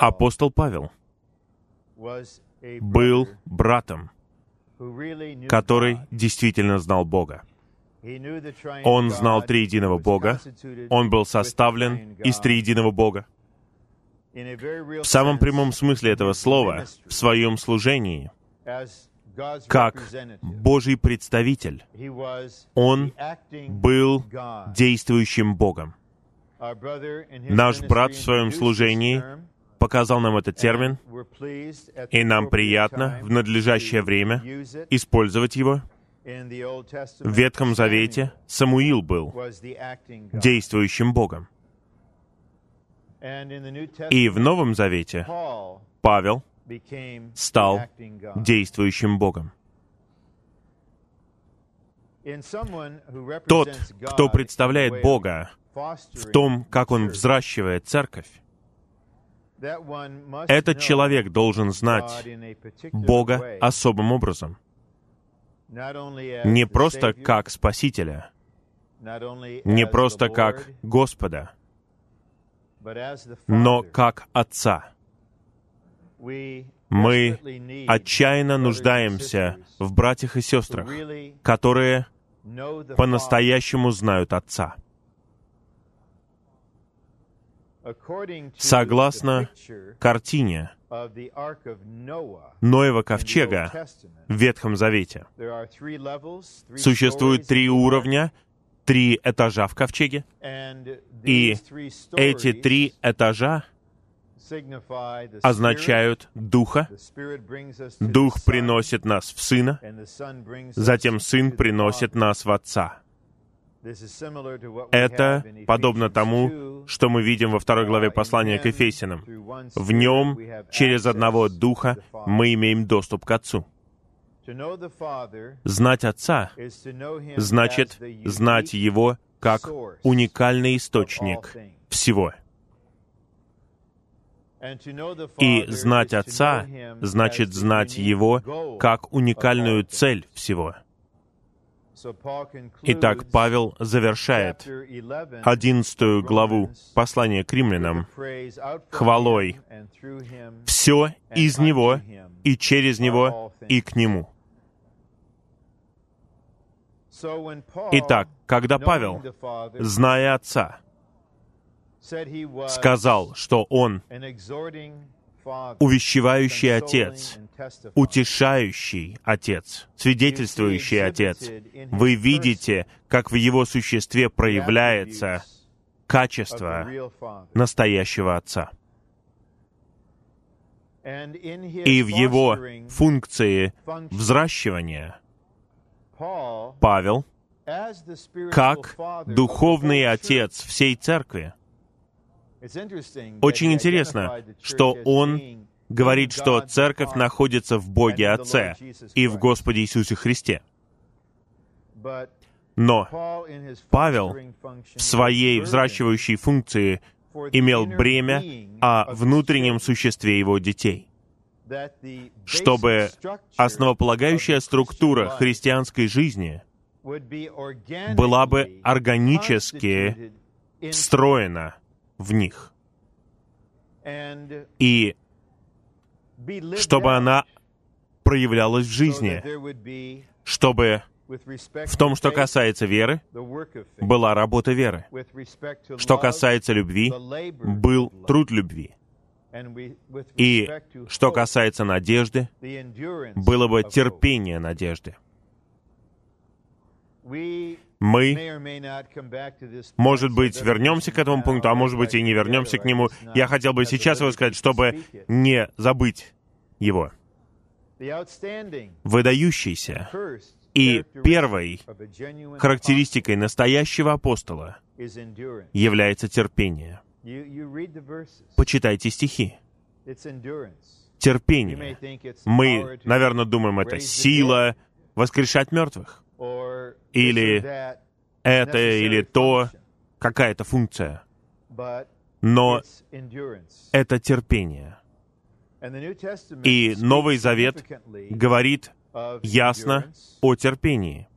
Апостол Павел был братом, который действительно знал Бога. Он знал триединого Бога, он был составлен из триединого Бога. В самом прямом смысле этого слова, в своем служении, как Божий представитель, он был действующим Богом. Наш брат в своем служении показал нам этот термин, и нам приятно в надлежащее время использовать его. В Ветхом Завете Самуил был действующим Богом. И в Новом Завете Павел стал действующим Богом. Тот, кто представляет Бога в том, как Он взращивает церковь, этот человек должен знать Бога особым образом. Не просто как Спасителя, не просто как Господа, но как Отца. Мы отчаянно нуждаемся в братьях и сестрах, которые по-настоящему знают Отца. Согласно картине Ноева ковчега в Ветхом Завете, существует три уровня, три этажа в ковчеге, и эти три этажа означают Духа. Дух приносит нас в Сына, затем Сын приносит нас в Отца. Это подобно тому, что мы видим во второй главе послания к Ефесянам. В нем, через одного Духа, мы имеем доступ к Отцу. Знать Отца значит знать Его как уникальный источник всего. И знать Отца значит знать Его как уникальную цель всего — Итак, Павел завершает одиннадцатую главу послания к римлянам хвалой «Все из Него, и через Него, и к Нему». Итак, когда Павел, зная Отца, сказал, что он увещевающий Отец, утешающий Отец, свидетельствующий Отец. Вы видите, как в Его существе проявляется качество настоящего Отца. И в Его функции взращивания Павел, как духовный Отец всей Церкви, очень интересно, что он говорит, что церковь находится в Боге Отце и в Господе Иисусе Христе. Но Павел в своей взращивающей функции имел бремя о внутреннем существе его детей, чтобы основополагающая структура христианской жизни была бы органически встроена в них. И чтобы она проявлялась в жизни, чтобы в том, что касается веры, была работа веры. Что касается любви, был труд любви. И что касается надежды, было бы терпение надежды мы, может быть, вернемся к этому пункту, а может быть и не вернемся к нему. Я хотел бы сейчас его сказать, чтобы не забыть его. Выдающийся и первой характеристикой настоящего апостола является терпение. Почитайте стихи. Терпение. Мы, наверное, думаем, это сила воскрешать мертвых или это, или то, какая-то функция. Но это терпение. И Новый Завет говорит ясно о терпении.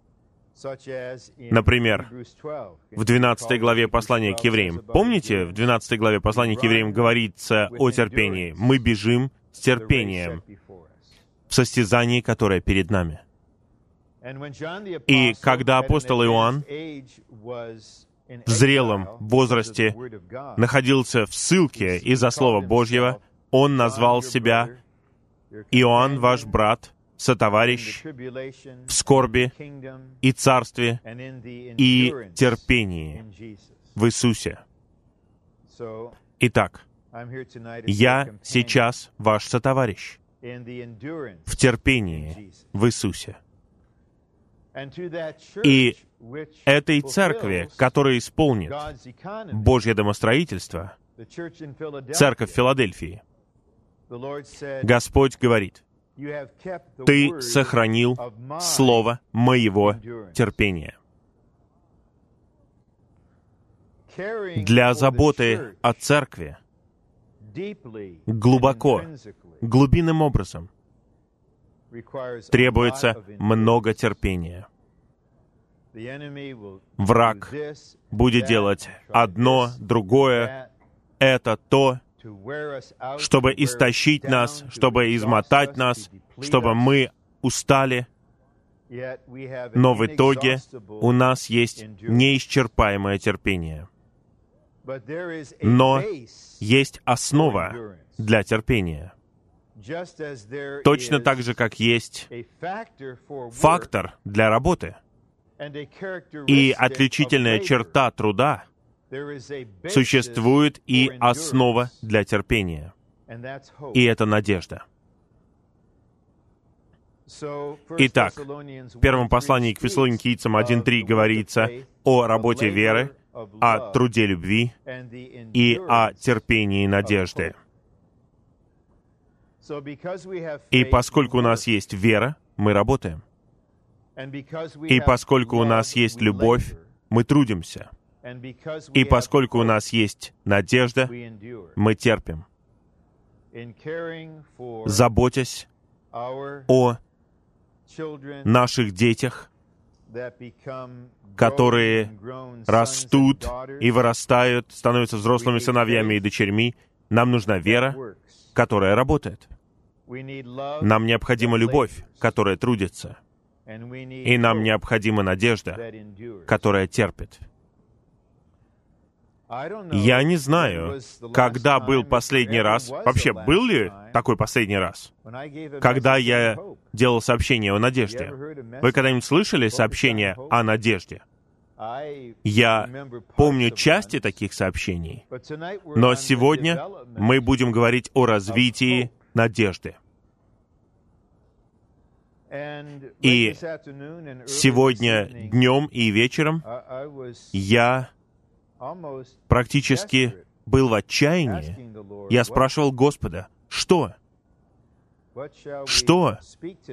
Например, в 12 главе послания к евреям. Помните, в 12 главе послания к евреям говорится о терпении. Мы бежим с терпением в состязании, которое перед нами. И когда апостол Иоанн в зрелом возрасте находился в ссылке из-за Слова Божьего, он назвал себя Иоанн, ваш брат, сотоварищ в скорби и царстве и терпении в Иисусе. Итак, я сейчас ваш сотоварищ в терпении в Иисусе. И этой церкви, которая исполнит Божье домостроительство, церковь Филадельфии, Господь говорит, «Ты сохранил слово моего терпения». Для заботы о церкви глубоко, глубинным образом требуется много терпения. Враг будет делать одно, другое, это то, чтобы истощить нас, чтобы измотать нас, чтобы мы устали. Но в итоге у нас есть неисчерпаемое терпение. Но есть основа для терпения. Точно так же, как есть фактор для работы и отличительная черта труда, существует и основа для терпения. И это надежда. Итак, в первом послании к фессалоникийцам 1.3 говорится о работе веры, о труде любви и о терпении надежды. И поскольку у нас есть вера, мы работаем. И поскольку у нас есть любовь, мы трудимся. И поскольку у нас есть надежда, мы терпим, заботясь о наших детях, которые растут и вырастают, становятся взрослыми сыновьями и дочерьми. Нам нужна вера, которая работает. Нам необходима любовь, которая трудится. И нам необходима надежда, которая терпит. Я не знаю, когда был последний раз, вообще был ли такой последний раз, когда я делал сообщение о надежде. Вы когда-нибудь слышали сообщение о надежде? Я помню части таких сообщений, но сегодня мы будем говорить о развитии надежды. И сегодня днем и вечером я практически был в отчаянии, я спрашивал Господа, что? Что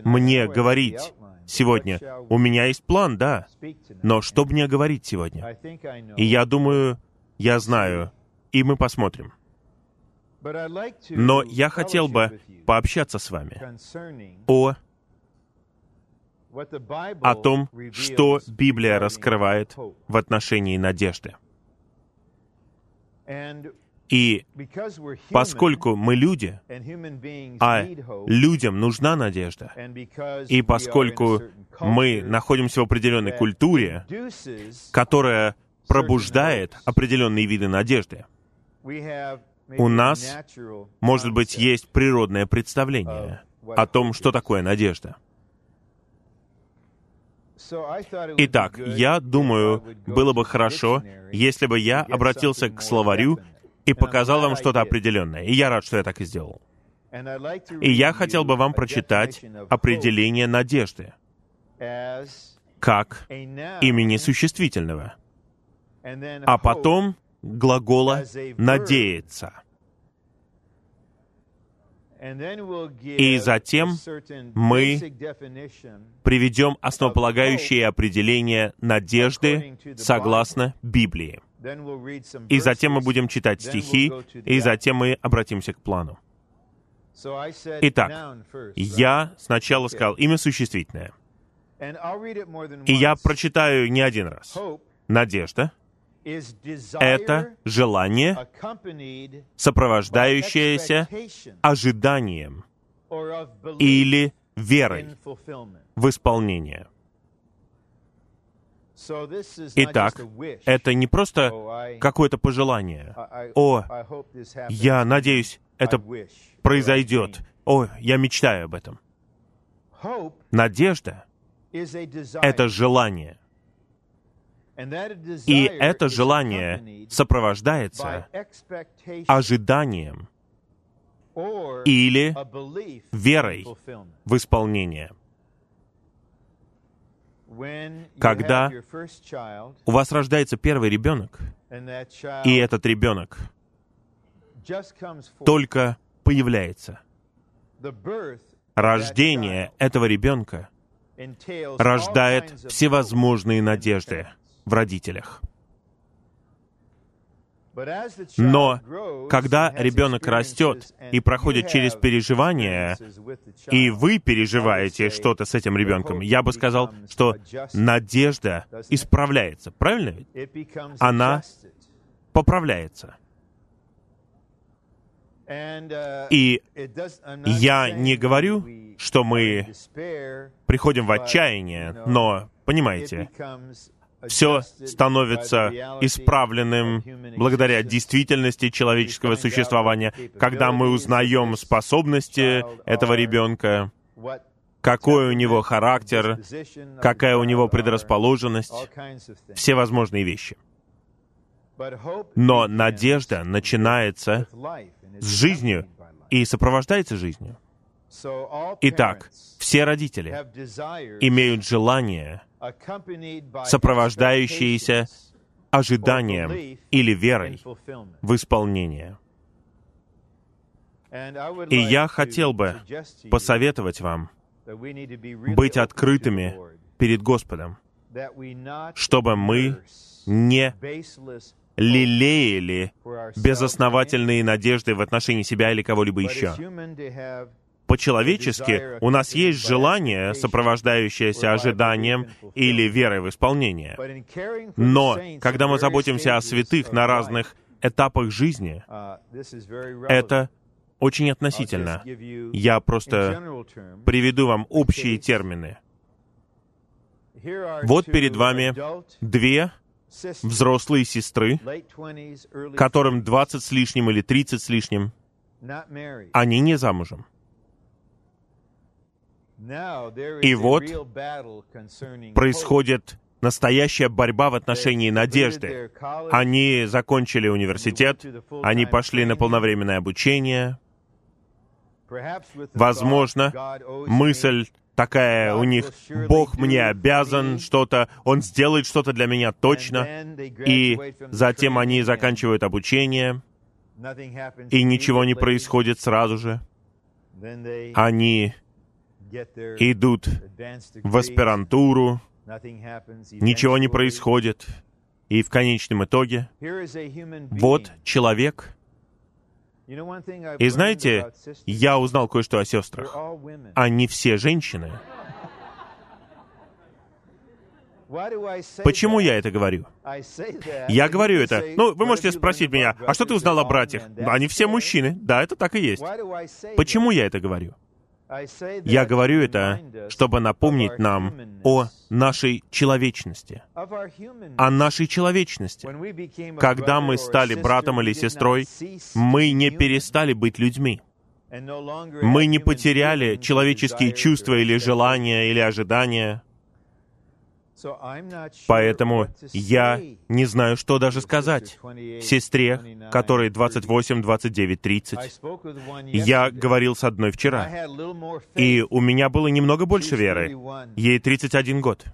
мне говорить сегодня? У меня есть план, да, но что мне говорить сегодня? И я думаю, я знаю, и мы посмотрим. Но я хотел бы пообщаться с вами о, о том, что Библия раскрывает в отношении надежды. И поскольку мы люди, а людям нужна надежда, и поскольку мы находимся в определенной культуре, которая пробуждает определенные виды надежды, у нас, может быть, есть природное представление о том, что такое надежда. Итак, я думаю, было бы хорошо, если бы я обратился к словарю и показал вам что-то определенное. И я рад, что я так и сделал. И я хотел бы вам прочитать определение надежды как имени существительного, а потом глагола «надеяться». И затем мы приведем основополагающие определения надежды согласно Библии. И затем мы будем читать стихи, и затем мы обратимся к плану. Итак, я сначала сказал имя существительное. И я прочитаю не один раз. Надежда — это желание, сопровождающееся ожиданием или верой в исполнение. Итак, это не просто какое-то пожелание. О, я надеюсь, это произойдет. О, я мечтаю об этом. Надежда — это желание. И это желание сопровождается ожиданием или верой в исполнение. Когда у вас рождается первый ребенок, и этот ребенок только появляется, рождение этого ребенка рождает всевозможные надежды в родителях. Но когда ребенок растет и проходит через переживания, и вы переживаете что-то с этим ребенком, я бы сказал, что надежда исправляется. Правильно? Она поправляется. И я не говорю, что мы приходим в отчаяние, но, понимаете, все становится исправленным благодаря действительности человеческого существования, когда мы узнаем способности этого ребенка, какой у него характер, какая у него предрасположенность, все возможные вещи. Но надежда начинается с жизнью и сопровождается жизнью. Итак, все родители имеют желание, сопровождающееся ожиданием или верой в исполнение. И я хотел бы посоветовать вам быть открытыми перед Господом, чтобы мы не лелеяли безосновательные надежды в отношении себя или кого-либо еще по-человечески у нас есть желание, сопровождающееся ожиданием или верой в исполнение. Но когда мы заботимся о святых на разных этапах жизни, это очень относительно. Я просто приведу вам общие термины. Вот перед вами две взрослые сестры, которым 20 с лишним или 30 с лишним. Они не замужем. И вот происходит настоящая борьба в отношении надежды. Они закончили университет, они пошли на полновременное обучение. Возможно, мысль такая у них, Бог мне обязан что-то, Он сделает что-то для меня точно, и затем они заканчивают обучение, и ничего не происходит сразу же. Они идут в аспирантуру, ничего не происходит, и в конечном итоге вот человек. И знаете, я узнал кое-что о сестрах. Они все женщины. Почему я это говорю? Я говорю это. Ну, вы можете спросить меня, а что ты узнал о братьях? Они все мужчины. Да, это так и есть. Почему я это говорю? Я говорю это, чтобы напомнить нам о нашей человечности, о нашей человечности. Когда мы стали братом или сестрой, мы не перестали быть людьми. Мы не потеряли человеческие чувства или желания или ожидания. Поэтому я не знаю, что даже сказать сестре, которой 28, 29, 30. Я говорил с одной вчера, и у меня было немного больше веры. Ей 31 год.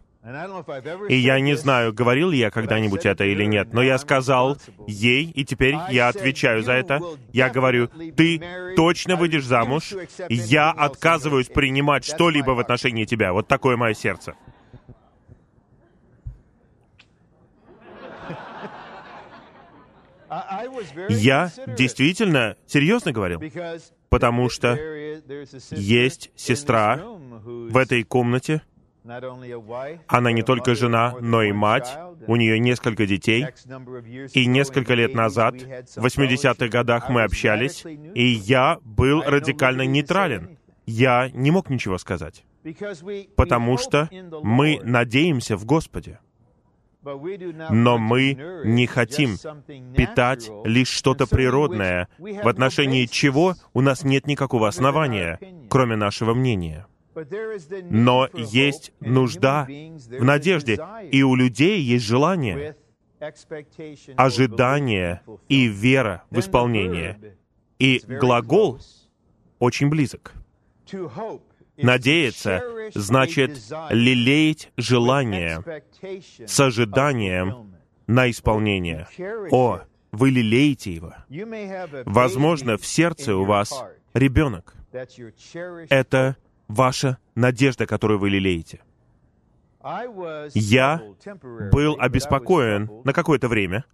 И я не знаю, говорил ли я когда-нибудь это или нет, но я сказал ей, и теперь я отвечаю за это. Я говорю, ты точно выйдешь замуж, я отказываюсь принимать что-либо в отношении тебя. Вот такое мое сердце. Я действительно серьезно говорил, потому что есть сестра в этой комнате, Она не только жена, но и мать. У нее несколько детей. И несколько лет назад, в 80-х годах, мы общались, и я был радикально нейтрален. Я не мог ничего сказать. Потому что мы надеемся в Господе. Но мы не хотим питать лишь что-то природное, в отношении чего у нас нет никакого основания, кроме нашего мнения. Но есть нужда в надежде, и у людей есть желание, ожидание и вера в исполнение. И глагол очень близок. Надеяться значит лелеять желание с ожиданием на исполнение. О, вы лелеете его. Возможно, в сердце у вас ребенок. Это ваша надежда, которую вы лелеете. Я был обеспокоен на какое-то время,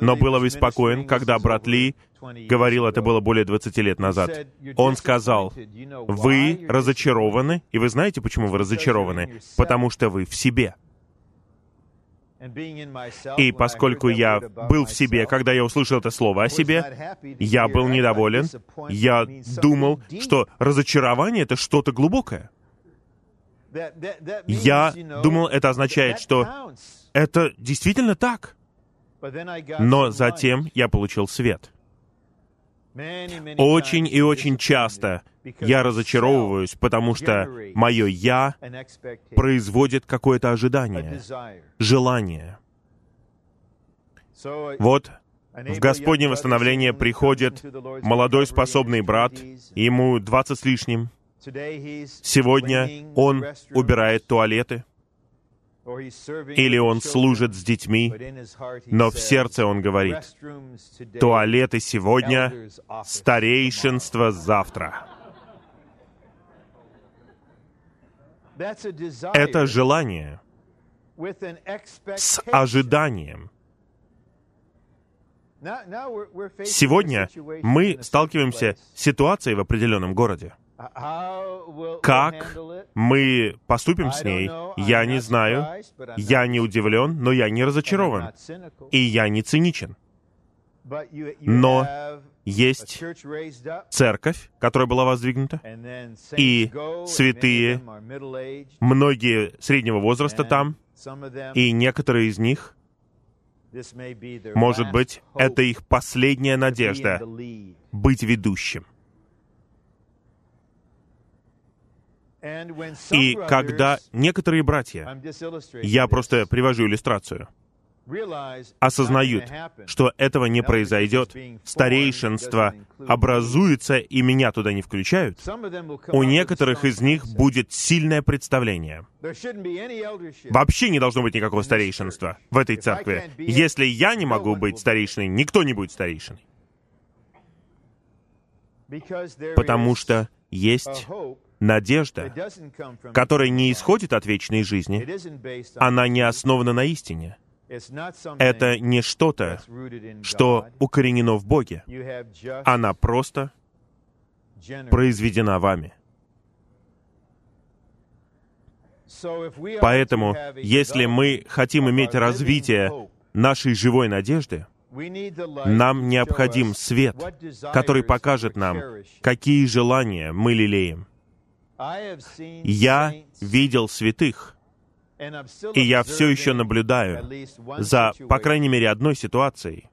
но был обеспокоен, когда брат Ли говорил, это было более 20 лет назад. Он сказал, вы разочарованы, и вы знаете, почему вы разочарованы? Потому что вы в себе. И поскольку я был в себе, когда я услышал это слово о себе, я был недоволен. Я думал, что разочарование — это что-то глубокое. Я думал, это означает, что это действительно так. Но затем я получил свет. Очень и очень часто я разочаровываюсь, потому что мое «я» производит какое-то ожидание, желание. Вот в Господнее восстановление приходит молодой способный брат, ему двадцать с лишним. Сегодня он убирает туалеты, или он служит с детьми, но в сердце он говорит, туалеты сегодня, старейшинство завтра. Это желание с ожиданием. Сегодня мы сталкиваемся с ситуацией в определенном городе. Как мы поступим с ней, я не знаю. Я не удивлен, но я не разочарован. И я не циничен. Но есть церковь, которая была воздвигнута, и святые, многие среднего возраста там, и некоторые из них, может быть, это их последняя надежда быть ведущим. И когда некоторые братья, я просто привожу иллюстрацию, осознают, что этого не произойдет, старейшинство образуется, и меня туда не включают, у некоторых из них будет сильное представление. Вообще не должно быть никакого старейшинства в этой церкви. Если я не могу быть старейшиной, никто не будет старейшиной. Потому что есть надежда, которая не исходит от вечной жизни, она не основана на истине. Это не что-то, что укоренено в Боге. Она просто произведена вами. Поэтому, если мы хотим иметь развитие нашей живой надежды, нам необходим свет, который покажет нам, какие желания мы лелеем. Я видел святых, и я все еще наблюдаю за, по крайней мере, одной ситуацией,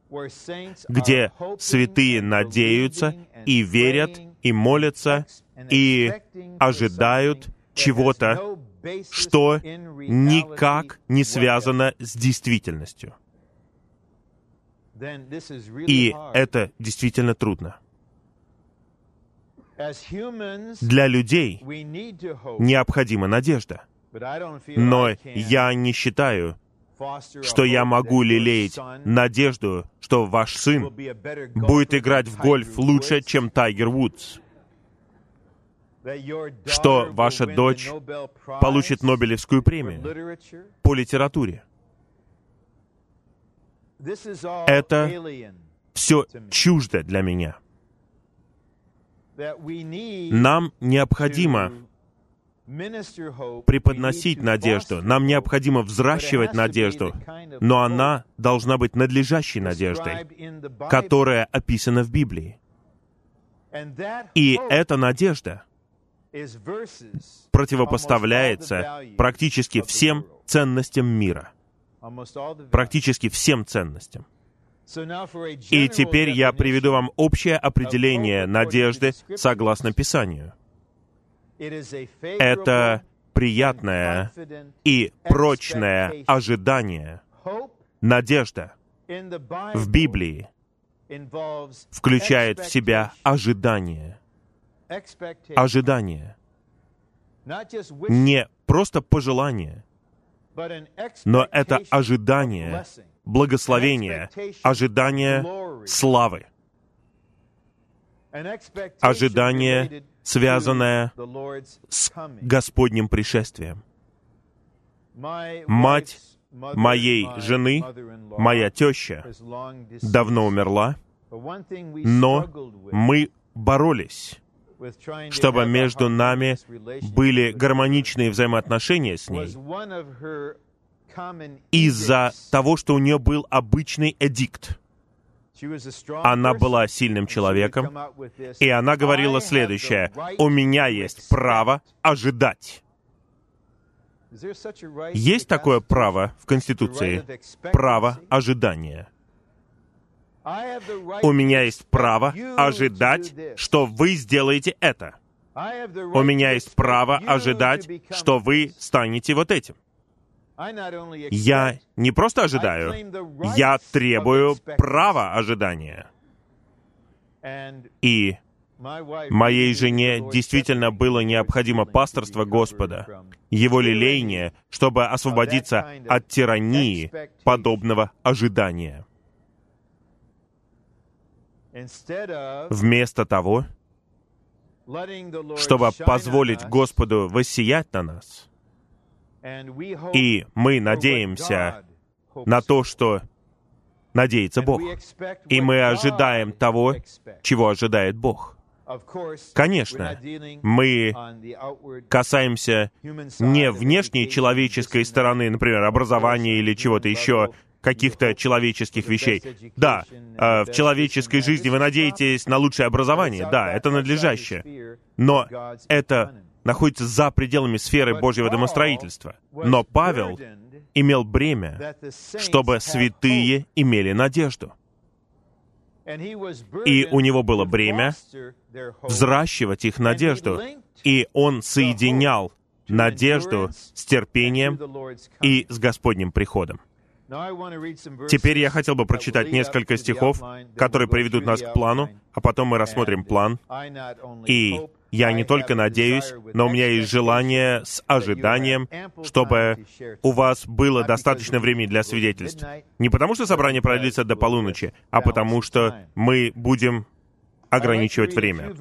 где святые надеются и верят, и молятся, и ожидают чего-то, что никак не связано с действительностью. И это действительно трудно. Для людей необходима надежда. Но я не считаю, что я могу лелеять надежду, что ваш сын будет играть в гольф лучше, чем Тайгер Вудс, что ваша дочь получит Нобелевскую премию по литературе. Это все чуждо для меня. Нам необходимо преподносить надежду. Нам необходимо взращивать надежду, но она должна быть надлежащей надеждой, которая описана в Библии. И эта надежда противопоставляется практически всем ценностям мира. Практически всем ценностям. И теперь я приведу вам общее определение надежды согласно Писанию. Это приятное и прочное ожидание, надежда в Библии включает в себя ожидание. Ожидание. Не просто пожелание, но это ожидание благословения, ожидание славы, ожидание, связанное с Господним пришествием. Мать моей жены, моя теща, давно умерла, но мы боролись, чтобы между нами были гармоничные взаимоотношения с ней из-за того, что у нее был обычный эдикт. Она была сильным человеком, и она говорила следующее, «У меня есть право ожидать». Есть такое право в Конституции, право ожидания. У меня есть право ожидать, что вы сделаете это. У меня есть право ожидать, что вы станете вот этим. Я не просто ожидаю, я требую права ожидания. И моей жене действительно было необходимо пасторство Господа, его лелеяние, чтобы освободиться от тирании подобного ожидания. Вместо того, чтобы позволить Господу воссиять на нас, и мы надеемся на то, что надеется Бог. И мы ожидаем того, чего ожидает Бог. Конечно, мы касаемся не внешней человеческой стороны, например, образования или чего-то еще, каких-то человеческих вещей. Да, э, в человеческой жизни вы надеетесь на лучшее образование, да, это надлежащее. Но это находится за пределами сферы Божьего домостроительства. Но Павел имел бремя, чтобы святые имели надежду. И у него было бремя взращивать их надежду. И он соединял надежду с терпением и с Господним приходом. Теперь я хотел бы прочитать несколько стихов, которые приведут нас к плану, а потом мы рассмотрим план. И я не только надеюсь, но у меня есть желание с ожиданием, чтобы у вас было достаточно времени для свидетельств. Не потому, что собрание продлится до полуночи, а потому, что мы будем ограничивать время.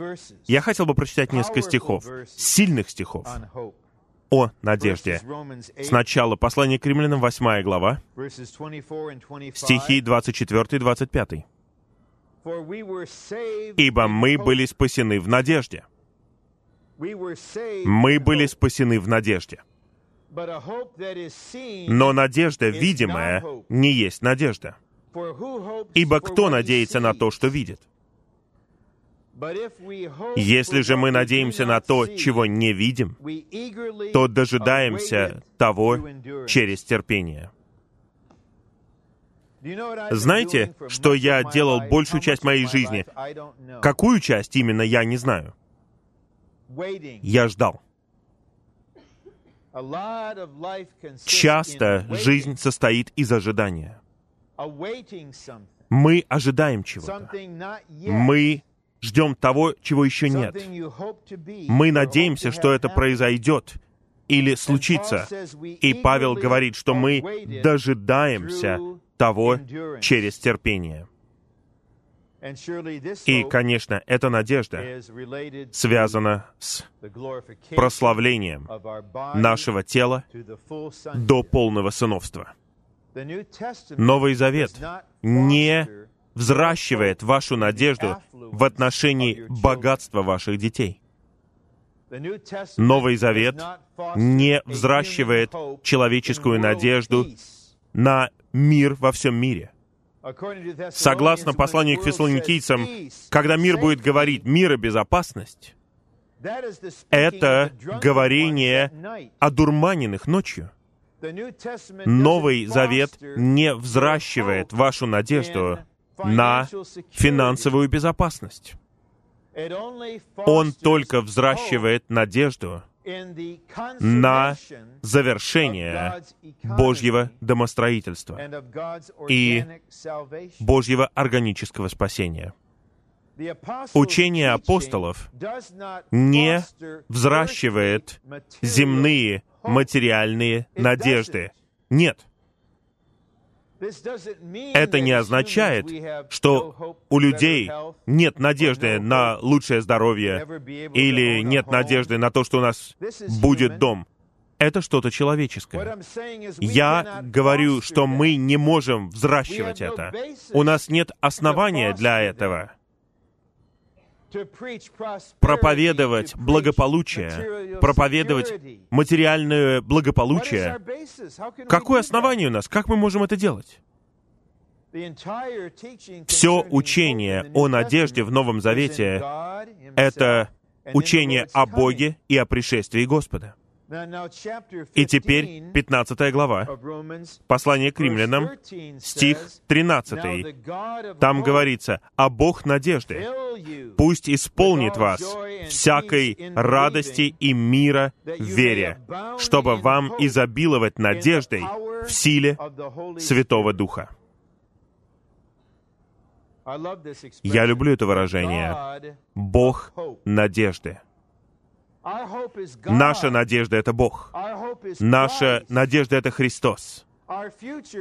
Я хотел бы прочитать несколько стихов, сильных стихов о надежде. Сначала послание к римлянам, 8 глава, стихи 24-25. «Ибо мы были спасены в надежде». Мы были спасены в надежде. Но надежда, видимая, не есть надежда. Ибо кто надеется на то, что видит? Если же мы надеемся на то, чего не видим, то дожидаемся того через терпение. Знаете, что я делал большую часть моей жизни? Какую часть именно, я не знаю. Я ждал. Часто жизнь состоит из ожидания. Мы ожидаем чего-то. Мы ждем того, чего еще нет. Мы надеемся, что это произойдет или случится. И Павел говорит, что мы дожидаемся того через терпение. И, конечно, эта надежда связана с прославлением нашего тела до полного сыновства. Новый Завет не взращивает вашу надежду в отношении богатства ваших детей. Новый Завет не взращивает человеческую надежду на мир во всем мире. Согласно посланию к фессалоникийцам, когда мир будет говорить «мир и безопасность», это говорение о дурманенных ночью. Новый Завет не взращивает вашу надежду на финансовую безопасность. Он только взращивает надежду на завершение Божьего домостроительства и Божьего органического спасения. Учение апостолов не взращивает земные материальные надежды. Нет. Это не означает, что у людей нет надежды на лучшее здоровье или нет надежды на то, что у нас будет дом. Это что-то человеческое. Я говорю, что мы не можем взращивать это. У нас нет основания для этого проповедовать благополучие, проповедовать материальное благополучие. Какое основание у нас? Как мы можем это делать? Все учение о надежде в Новом Завете — это учение о Боге и о пришествии Господа. И теперь 15 глава, послание к римлянам, стих 13. Там говорится, «А Бог надежды пусть исполнит вас всякой радости и мира вере, чтобы вам изобиловать надеждой в силе Святого Духа». Я люблю это выражение. Бог надежды. Наша надежда — это Бог. Наша надежда — это Христос.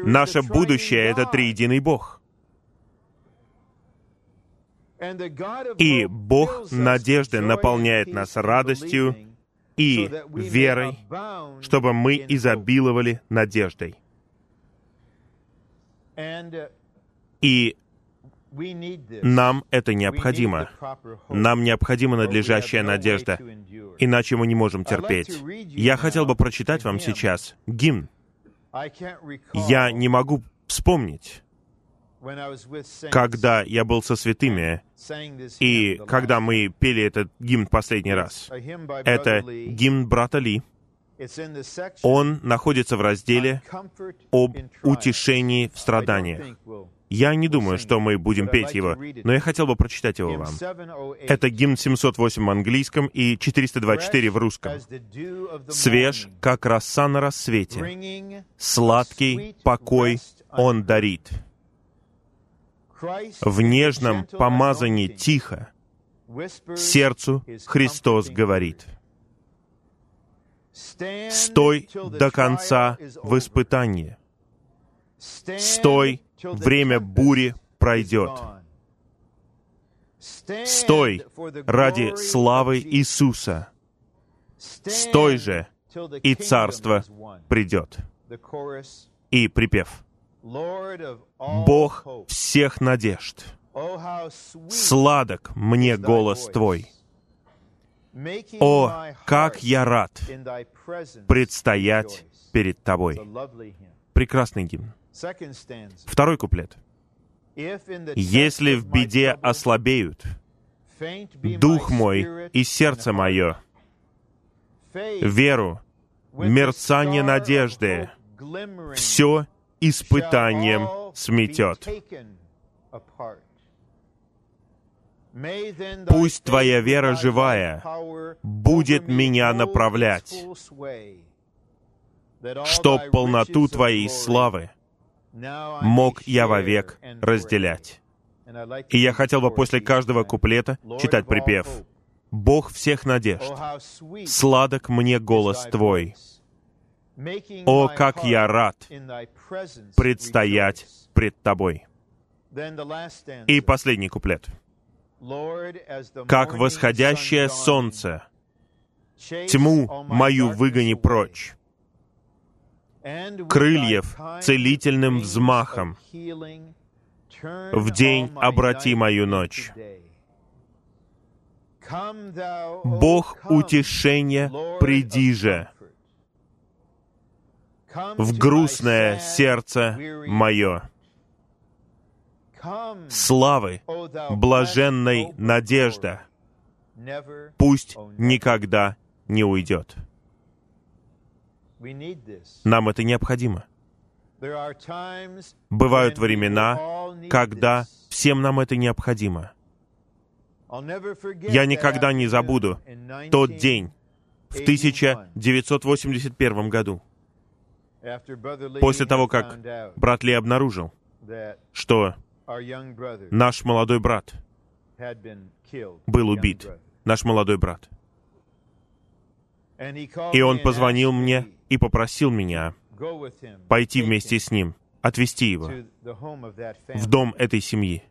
Наше будущее — это триединый Бог. И Бог надежды наполняет нас радостью и верой, чтобы мы изобиловали надеждой. И нам это необходимо. Нам необходима надлежащая надежда, иначе мы не можем терпеть. Я хотел бы прочитать вам сейчас гимн. Я не могу вспомнить, когда я был со святыми, и когда мы пели этот гимн последний раз. Это гимн брата Ли. Он находится в разделе об утешении в страданиях. Я не думаю, что мы будем петь его, но я хотел бы прочитать его вам. Это гимн 708 в английском и 424 в русском. «Свеж, как роса на рассвете, сладкий покой он дарит. В нежном помазании тихо сердцу Христос говорит. Стой до конца в испытании. Стой время бури пройдет. Стой ради славы Иисуса. Стой же, и царство придет. И припев. Бог всех надежд, сладок мне голос Твой. О, как я рад предстоять перед Тобой. Прекрасный гимн. Второй куплет. «Если в беде ослабеют дух мой и сердце мое, веру, мерцание надежды, все испытанием сметет. Пусть Твоя вера живая будет меня направлять, чтоб полноту Твоей славы мог я вовек разделять. И я хотел бы после каждого куплета читать припев. «Бог всех надежд, сладок мне голос Твой. О, как я рад предстоять пред Тобой». И последний куплет. «Как восходящее солнце, тьму мою выгони прочь, крыльев целительным взмахом. В день обрати мою ночь. Бог утешения, приди же в грустное сердце мое. Славы, блаженной надежда, пусть никогда не уйдет. Нам это необходимо. Бывают времена, когда всем нам это необходимо. Я никогда не забуду тот день в 1981 году, после того, как брат Ли обнаружил, что наш молодой брат был убит, наш молодой брат. И он позвонил мне и попросил меня пойти вместе с ним, отвезти его в дом этой семьи.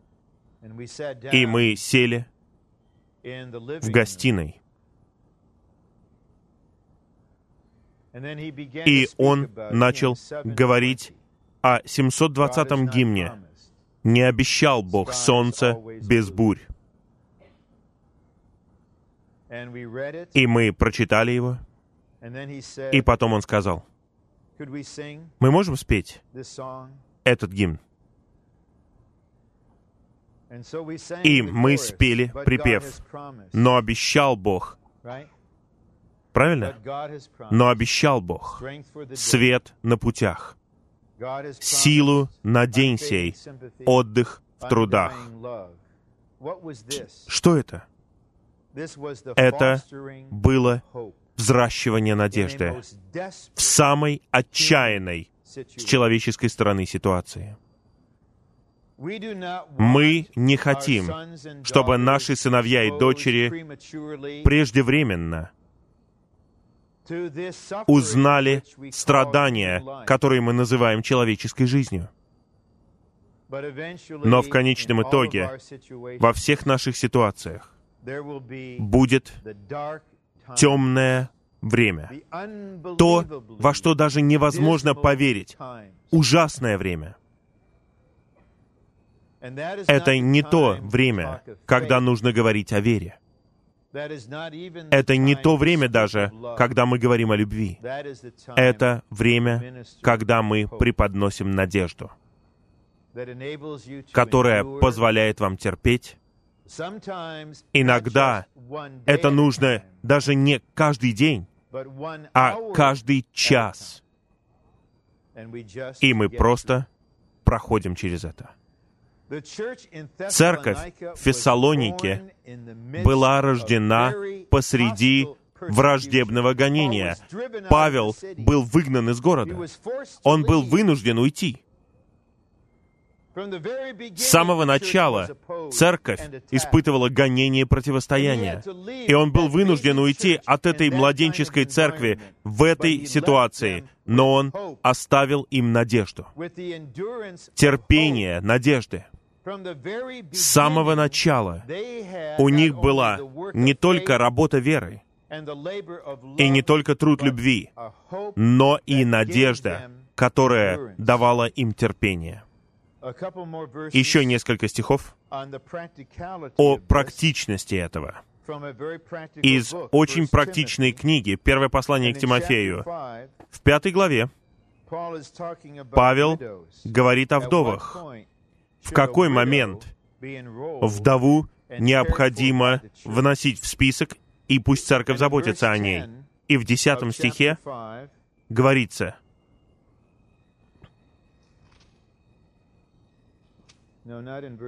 И мы сели в гостиной. И он начал говорить о 720-м гимне. «Не обещал Бог солнце без бурь». И мы прочитали его, и потом он сказал, мы можем спеть этот гимн? И мы спели припев, но обещал Бог, правильно? Но обещал Бог свет на путях, силу на день сей, отдых в трудах. Что это? Это было взращивание надежды в самой отчаянной с человеческой стороны ситуации. Мы не хотим, чтобы наши сыновья и дочери преждевременно узнали страдания, которые мы называем человеческой жизнью. Но в конечном итоге, во всех наших ситуациях, будет темное время. То, во что даже невозможно поверить. Ужасное время. Это не то время, когда нужно говорить о вере. Это не то время даже, когда мы говорим о любви. Это время, когда мы преподносим надежду, которая позволяет вам терпеть. Иногда это нужно даже не каждый день, а каждый час. И мы просто проходим через это. Церковь в Фессалонике была рождена посреди враждебного гонения. Павел был выгнан из города. Он был вынужден уйти. С самого начала церковь испытывала гонение и противостояние. И он был вынужден уйти от этой младенческой церкви в этой ситуации, но он оставил им надежду. Терпение, надежды. С самого начала у них была не только работа веры, и не только труд любви, но и надежда, которая давала им терпение. Еще несколько стихов о практичности этого. Из очень практичной книги, первое послание к Тимофею, в пятой главе, Павел говорит о вдовах. В какой момент вдову необходимо вносить в список, и пусть церковь заботится о ней. И в десятом стихе говорится,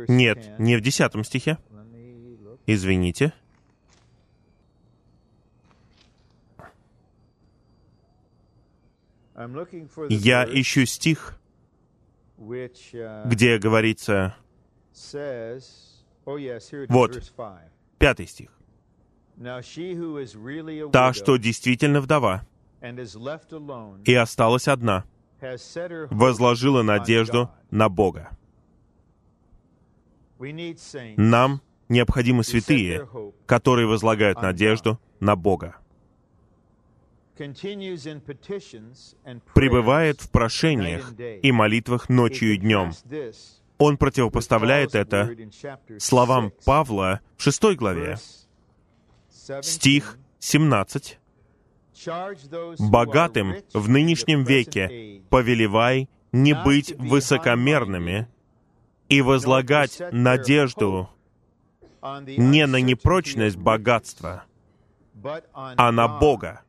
Нет, не в десятом стихе. Извините. Я ищу стих, где говорится... Вот, пятый стих. Та, что действительно вдова, и осталась одна, возложила надежду на Бога. Нам необходимы святые, которые возлагают надежду на Бога. Пребывает в прошениях и молитвах ночью и днем. Он противопоставляет это словам Павла в шестой главе, стих 17. «Богатым в нынешнем веке повелевай не быть высокомерными и возлагать надежду не на непрочность богатства, а на Бога,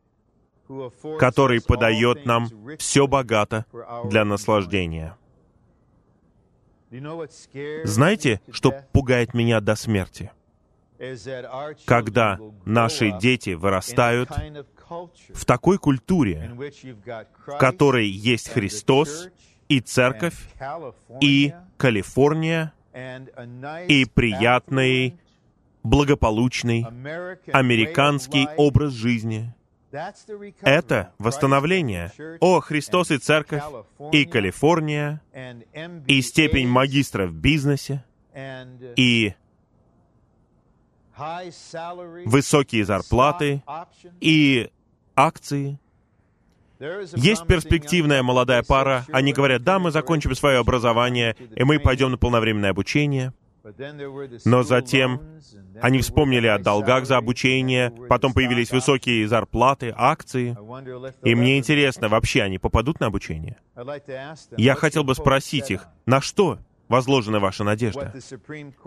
который подает нам все богато для наслаждения. Знаете, что пугает меня до смерти? Когда наши дети вырастают в такой культуре, в которой есть Христос и Церковь, и Калифорния, и приятный, благополучный американский образ жизни. Это восстановление. О, Христос и Церковь, и Калифорния, и степень магистра в бизнесе, и высокие зарплаты, и акции. Есть перспективная молодая пара, они говорят, да, мы закончим свое образование, и мы пойдем на полновременное обучение. Но затем они вспомнили о долгах за обучение, потом появились высокие зарплаты, акции. И мне интересно, вообще они попадут на обучение? Я хотел бы спросить их, на что возложена ваша надежда?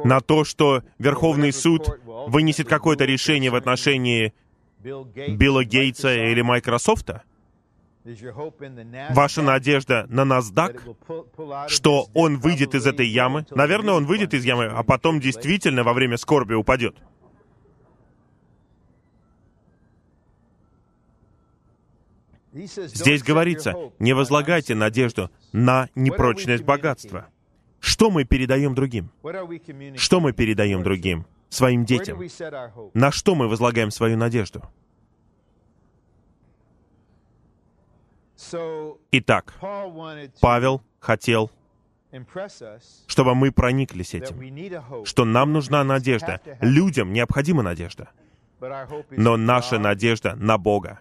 На то, что Верховный суд вынесет какое-то решение в отношении Билла Гейтса или Майкрософта? Ваша надежда на NASDAQ, что он выйдет из этой ямы? Наверное, он выйдет из ямы, а потом действительно во время скорби упадет. Здесь говорится, не возлагайте надежду на непрочность богатства. Что мы передаем другим? Что мы передаем другим? Своим детям? На что мы возлагаем свою надежду? Итак, Павел хотел, чтобы мы прониклись этим, что нам нужна надежда. Людям необходима надежда. Но наша надежда на Бога.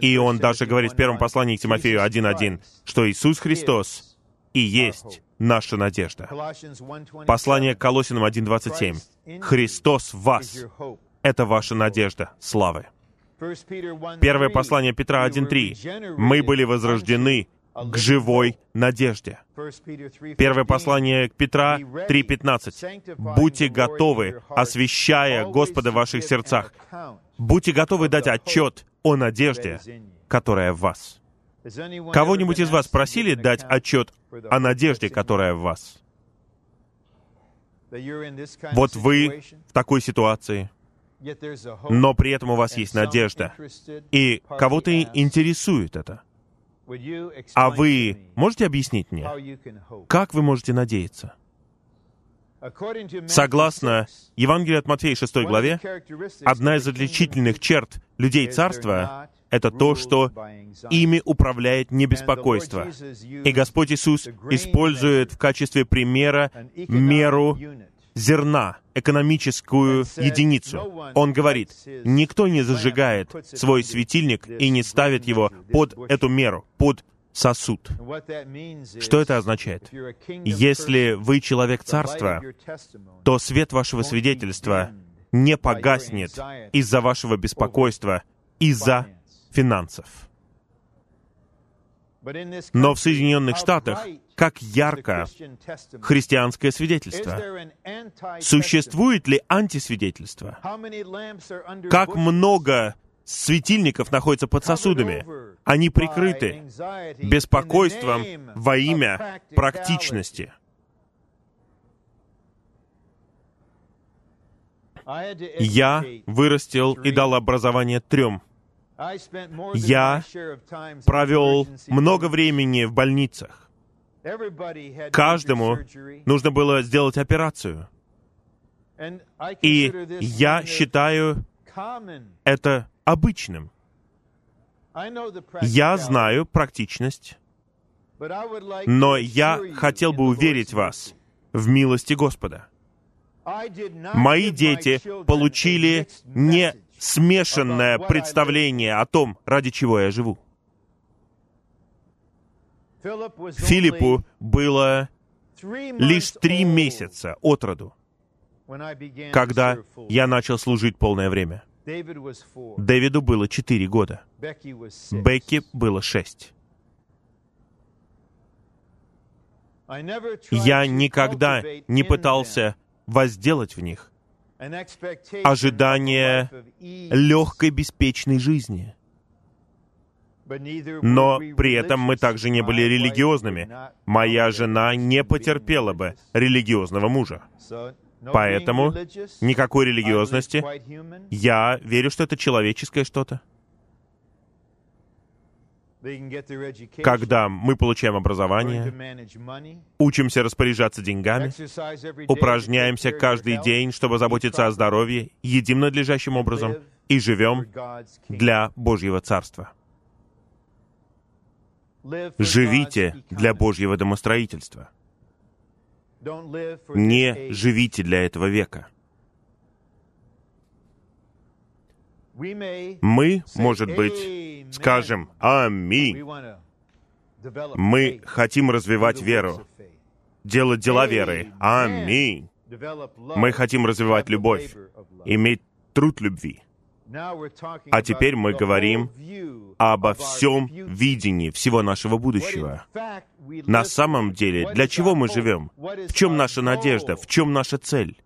И он даже говорит в первом послании к Тимофею 1.1, что Иисус Христос и есть наша надежда. Послание к Колосинам 1.27. Христос в вас. Это ваша надежда славы. Первое послание Петра 1.3. Мы были возрождены к живой надежде. Первое послание к Петра 3.15. Будьте готовы, освящая Господа в ваших сердцах. Будьте готовы дать отчет о надежде, которая в вас. Кого-нибудь из вас просили дать отчет о надежде, которая в вас? Вот вы в такой ситуации — но при этом у вас есть надежда, и кого-то интересует это. А вы можете объяснить мне, как вы можете надеяться? Согласно Евангелию от Матфея 6 главе, одна из отличительных черт людей Царства — это то, что ими управляет не беспокойство. И Господь Иисус использует в качестве примера меру зерна, экономическую единицу. Он говорит, никто не зажигает свой светильник и не ставит его под эту меру, под сосуд. Что это означает? Если вы человек царства, то свет вашего свидетельства не погаснет из-за вашего беспокойства, из-за финансов. Но в Соединенных Штатах как ярко христианское свидетельство. Существует ли антисвидетельство? Как много светильников находится под сосудами? Они прикрыты беспокойством во имя практичности. Я вырастил и дал образование трем я провел много времени в больницах. Каждому нужно было сделать операцию. И я считаю это обычным. Я знаю практичность, но я хотел бы уверить вас в милости Господа. Мои дети получили не смешанное представление о том, ради чего я живу. Филиппу было лишь три месяца от роду, когда я начал служить полное время. Дэвиду было четыре года. Бекки было шесть. Я никогда не пытался возделать в них ожидание легкой, беспечной жизни. Но при этом мы также не были религиозными. Моя жена не потерпела бы религиозного мужа. Поэтому никакой религиозности. Я верю, что это человеческое что-то. Когда мы получаем образование, учимся распоряжаться деньгами, упражняемся каждый день, чтобы заботиться о здоровье, едим надлежащим образом и живем для Божьего Царства. Живите для Божьего домостроительства. Не живите для этого века. Мы, может быть, скажем «Аминь». Мы хотим развивать веру, делать дела веры. Аминь. Мы хотим развивать любовь, иметь труд любви. А теперь мы говорим обо всем видении всего нашего будущего. На самом деле, для чего мы живем? В чем наша надежда? В чем наша цель?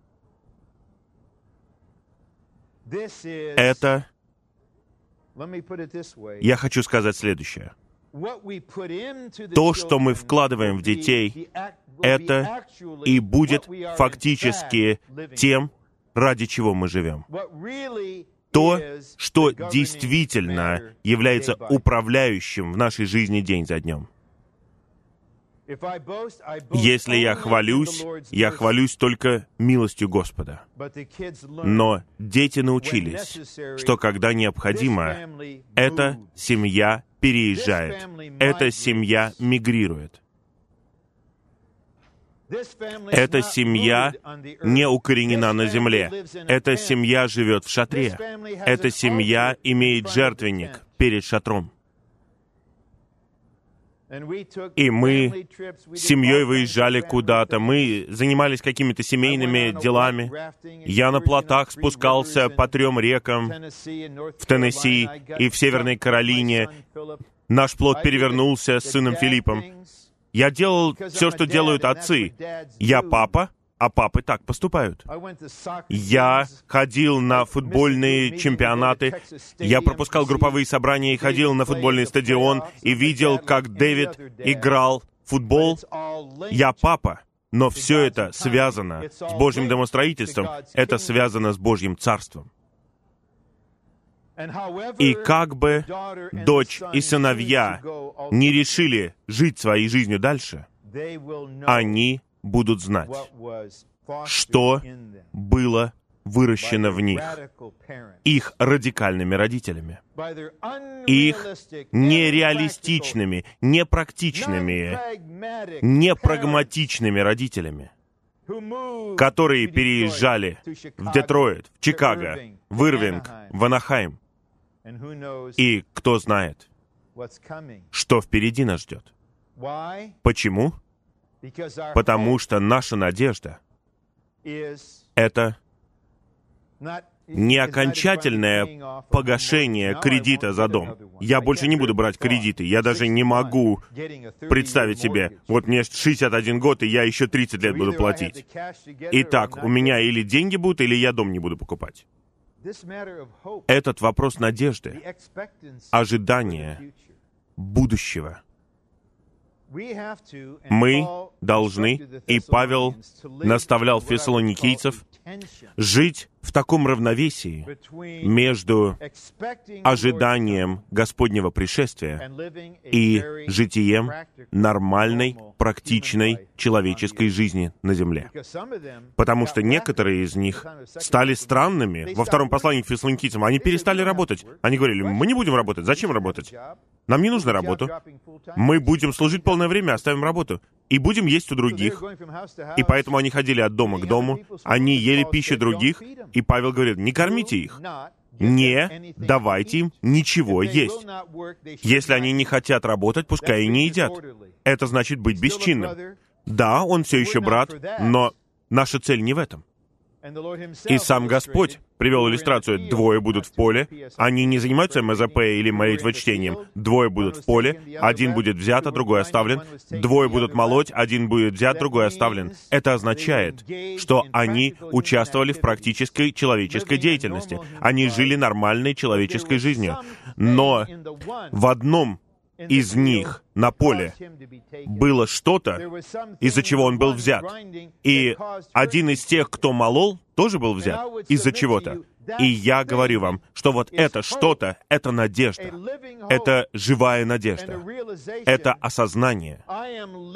Это, я хочу сказать следующее. То, что мы вкладываем в детей, это и будет фактически тем, ради чего мы живем то, что действительно является управляющим в нашей жизни день за днем. Если я хвалюсь, я хвалюсь только милостью Господа. Но дети научились, что когда необходимо, эта семья переезжает, эта семья мигрирует. Эта семья не укоренена на земле. Эта семья живет в шатре. Эта семья имеет жертвенник перед шатром. И мы с семьей выезжали куда-то, мы занимались какими-то семейными делами. Я на плотах спускался по трем рекам в Теннесси и в Северной Каролине. Наш плот перевернулся с сыном Филиппом. Я делал все, что делают отцы. Я папа, а папы так поступают. Я ходил на футбольные чемпионаты, я пропускал групповые собрания и ходил на футбольный стадион и видел, как Дэвид играл в футбол. Я папа, но все это связано с Божьим домостроительством, это связано с Божьим Царством. И как бы дочь и сыновья не решили жить своей жизнью дальше, они будут знать, что было выращено в них их радикальными родителями, их нереалистичными, непрактичными, непрагматичными родителями, которые переезжали в Детройт, в Чикаго, в Ирвинг, в Анахайм, и кто знает, что впереди нас ждет. Почему? Потому что наша надежда — это не окончательное погашение кредита за дом. Я больше не буду брать кредиты. Я даже не могу представить себе, вот мне 61 год, и я еще 30 лет буду платить. Итак, у меня или деньги будут, или я дом не буду покупать. Этот вопрос надежды, ожидания будущего. Мы должны, и Павел наставлял фессалоникийцев, жить в таком равновесии между ожиданием Господнего пришествия и житием нормальной, практичной человеческой жизни на земле. Потому что некоторые из них стали странными. Во втором послании к фессалоникийцам они перестали работать. Они говорили, мы не будем работать. Зачем работать? Нам не нужно работу. Мы будем служить полное время, оставим работу. И будем есть у других. И поэтому они ходили от дома к дому, они ели пищу других, и Павел говорит, не кормите их, не давайте им ничего есть. Если они не хотят работать, пускай и не едят. Это значит быть бесчинным. Да, он все еще брат, но наша цель не в этом. И сам Господь привел иллюстрацию. Двое будут в поле, они не занимаются МЗП или молитвочтением. Двое будут в поле, один будет взят, а другой оставлен. Двое будут молоть, один будет взят, другой оставлен. Это означает, что они участвовали в практической человеческой деятельности. Они жили нормальной человеческой жизнью. Но в одном из них на поле было что-то, из-за чего он был взят. И один из тех, кто молол, тоже был взят из-за чего-то. И я говорю вам, что вот это что-то, это надежда. Это живая надежда. Это осознание,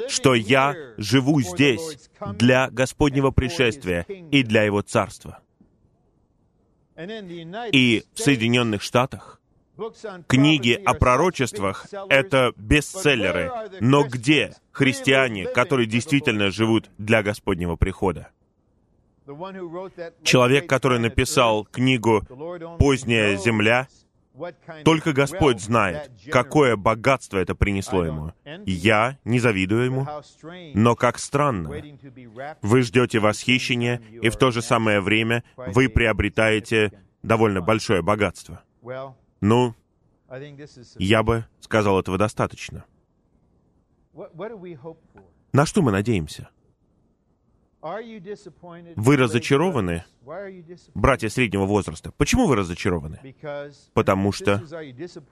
что я живу здесь для Господнего пришествия и для Его Царства. И в Соединенных Штатах Книги о пророчествах — это бестселлеры. Но где христиане, которые действительно живут для Господнего прихода? Человек, который написал книгу «Поздняя земля», только Господь знает, какое богатство это принесло ему. Я не завидую ему, но как странно. Вы ждете восхищения, и в то же самое время вы приобретаете довольно большое богатство. Ну, я бы сказал, этого достаточно. На что мы надеемся? Вы разочарованы, братья среднего возраста. Почему вы разочарованы? Потому что,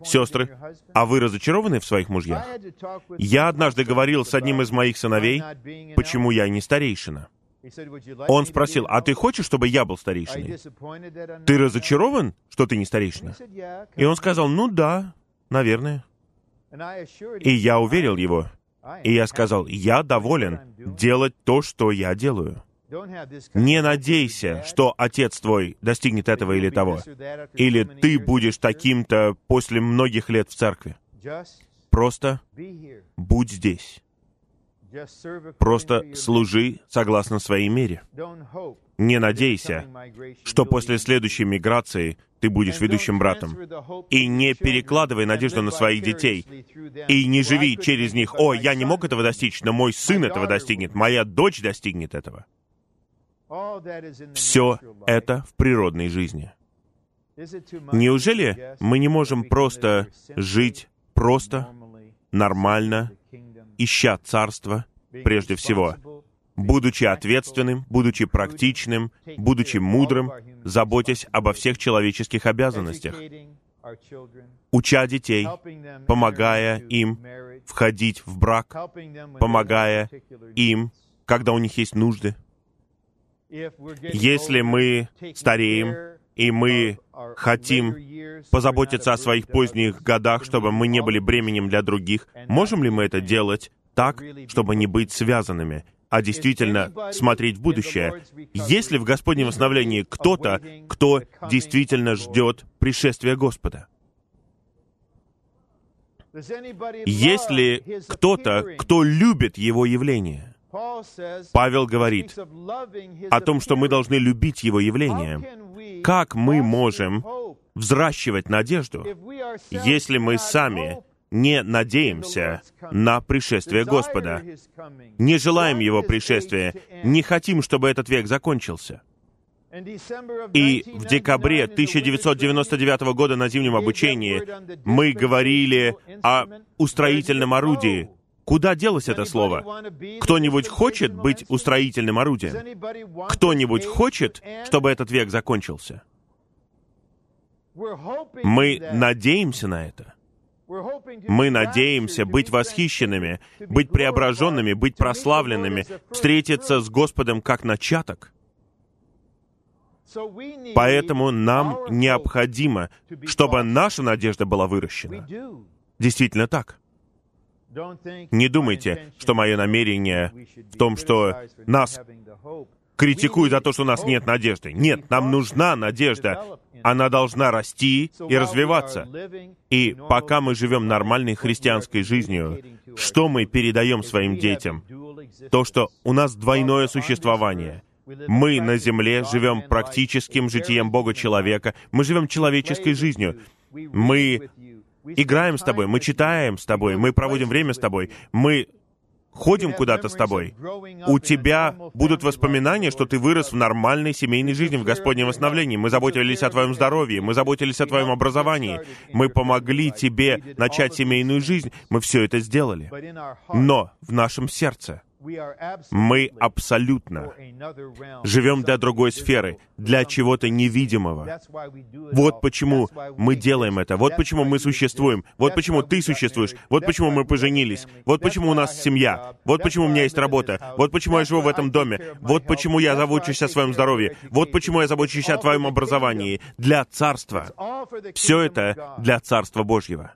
сестры, а вы разочарованы в своих мужьях? Я однажды говорил с одним из моих сыновей, почему я не старейшина. Он спросил, а ты хочешь, чтобы я был старейшиной? Ты разочарован, что ты не старейшина? И он сказал, ну да, наверное. И я уверил его. И я сказал, я доволен делать то, что я делаю. Не надейся, что отец твой достигнет этого или того. Или ты будешь таким-то после многих лет в церкви. Просто будь здесь. Просто служи согласно своей мере. Не надейся, что после следующей миграции ты будешь ведущим братом. И не перекладывай надежду на своих детей. И не живи через них. «О, я не мог этого достичь, но мой сын этого достигнет, моя дочь достигнет этого». Все это в природной жизни. Неужели мы не можем просто жить просто, нормально, ища царство прежде всего, будучи ответственным, будучи практичным, будучи мудрым, заботясь обо всех человеческих обязанностях, уча детей, помогая им входить в брак, помогая им, когда у них есть нужды. Если мы стареем, и мы хотим позаботиться о своих поздних годах, чтобы мы не были бременем для других, можем ли мы это делать так, чтобы не быть связанными, а действительно смотреть в будущее. Есть ли в Господнем восстановлении кто-то, кто действительно ждет пришествия Господа? Есть ли кто-то, кто любит Его явление? Павел говорит о том, что мы должны любить Его явление. Как мы можем взращивать надежду, если мы сами не надеемся на пришествие Господа, не желаем Его пришествия, не хотим, чтобы этот век закончился. И в декабре 1999 года на зимнем обучении мы говорили о устроительном орудии. Куда делось это слово? Кто-нибудь хочет быть устроительным орудием? Кто-нибудь хочет, чтобы этот век закончился? Мы надеемся на это. Мы надеемся быть восхищенными, быть преображенными, быть прославленными, встретиться с Господом как начаток. Поэтому нам необходимо, чтобы наша надежда была выращена. Действительно так. Не думайте, что мое намерение в том, что нас критикуют за то, что у нас нет надежды. Нет, нам нужна надежда. Она должна расти и развиваться. И пока мы живем нормальной христианской жизнью, что мы передаем своим детям? То, что у нас двойное существование. Мы на земле живем практическим житием Бога-человека. Мы живем человеческой жизнью. Мы играем с тобой, мы читаем с тобой, мы проводим время с тобой, мы ходим куда-то с тобой, у тебя будут воспоминания, что ты вырос в нормальной семейной жизни, в Господнем восстановлении. Мы заботились о твоем здоровье, мы заботились о твоем образовании, мы помогли тебе начать семейную жизнь. Мы все это сделали. Но в нашем сердце мы абсолютно живем для другой сферы, для чего-то невидимого. Вот почему мы делаем это, вот почему мы существуем, вот почему ты существуешь, вот почему мы поженились, вот почему у нас семья, вот почему у меня есть работа, вот почему я живу в этом доме, вот почему я забочусь о своем здоровье, вот почему я забочусь о твоем образовании, для Царства. Все это для Царства Божьего.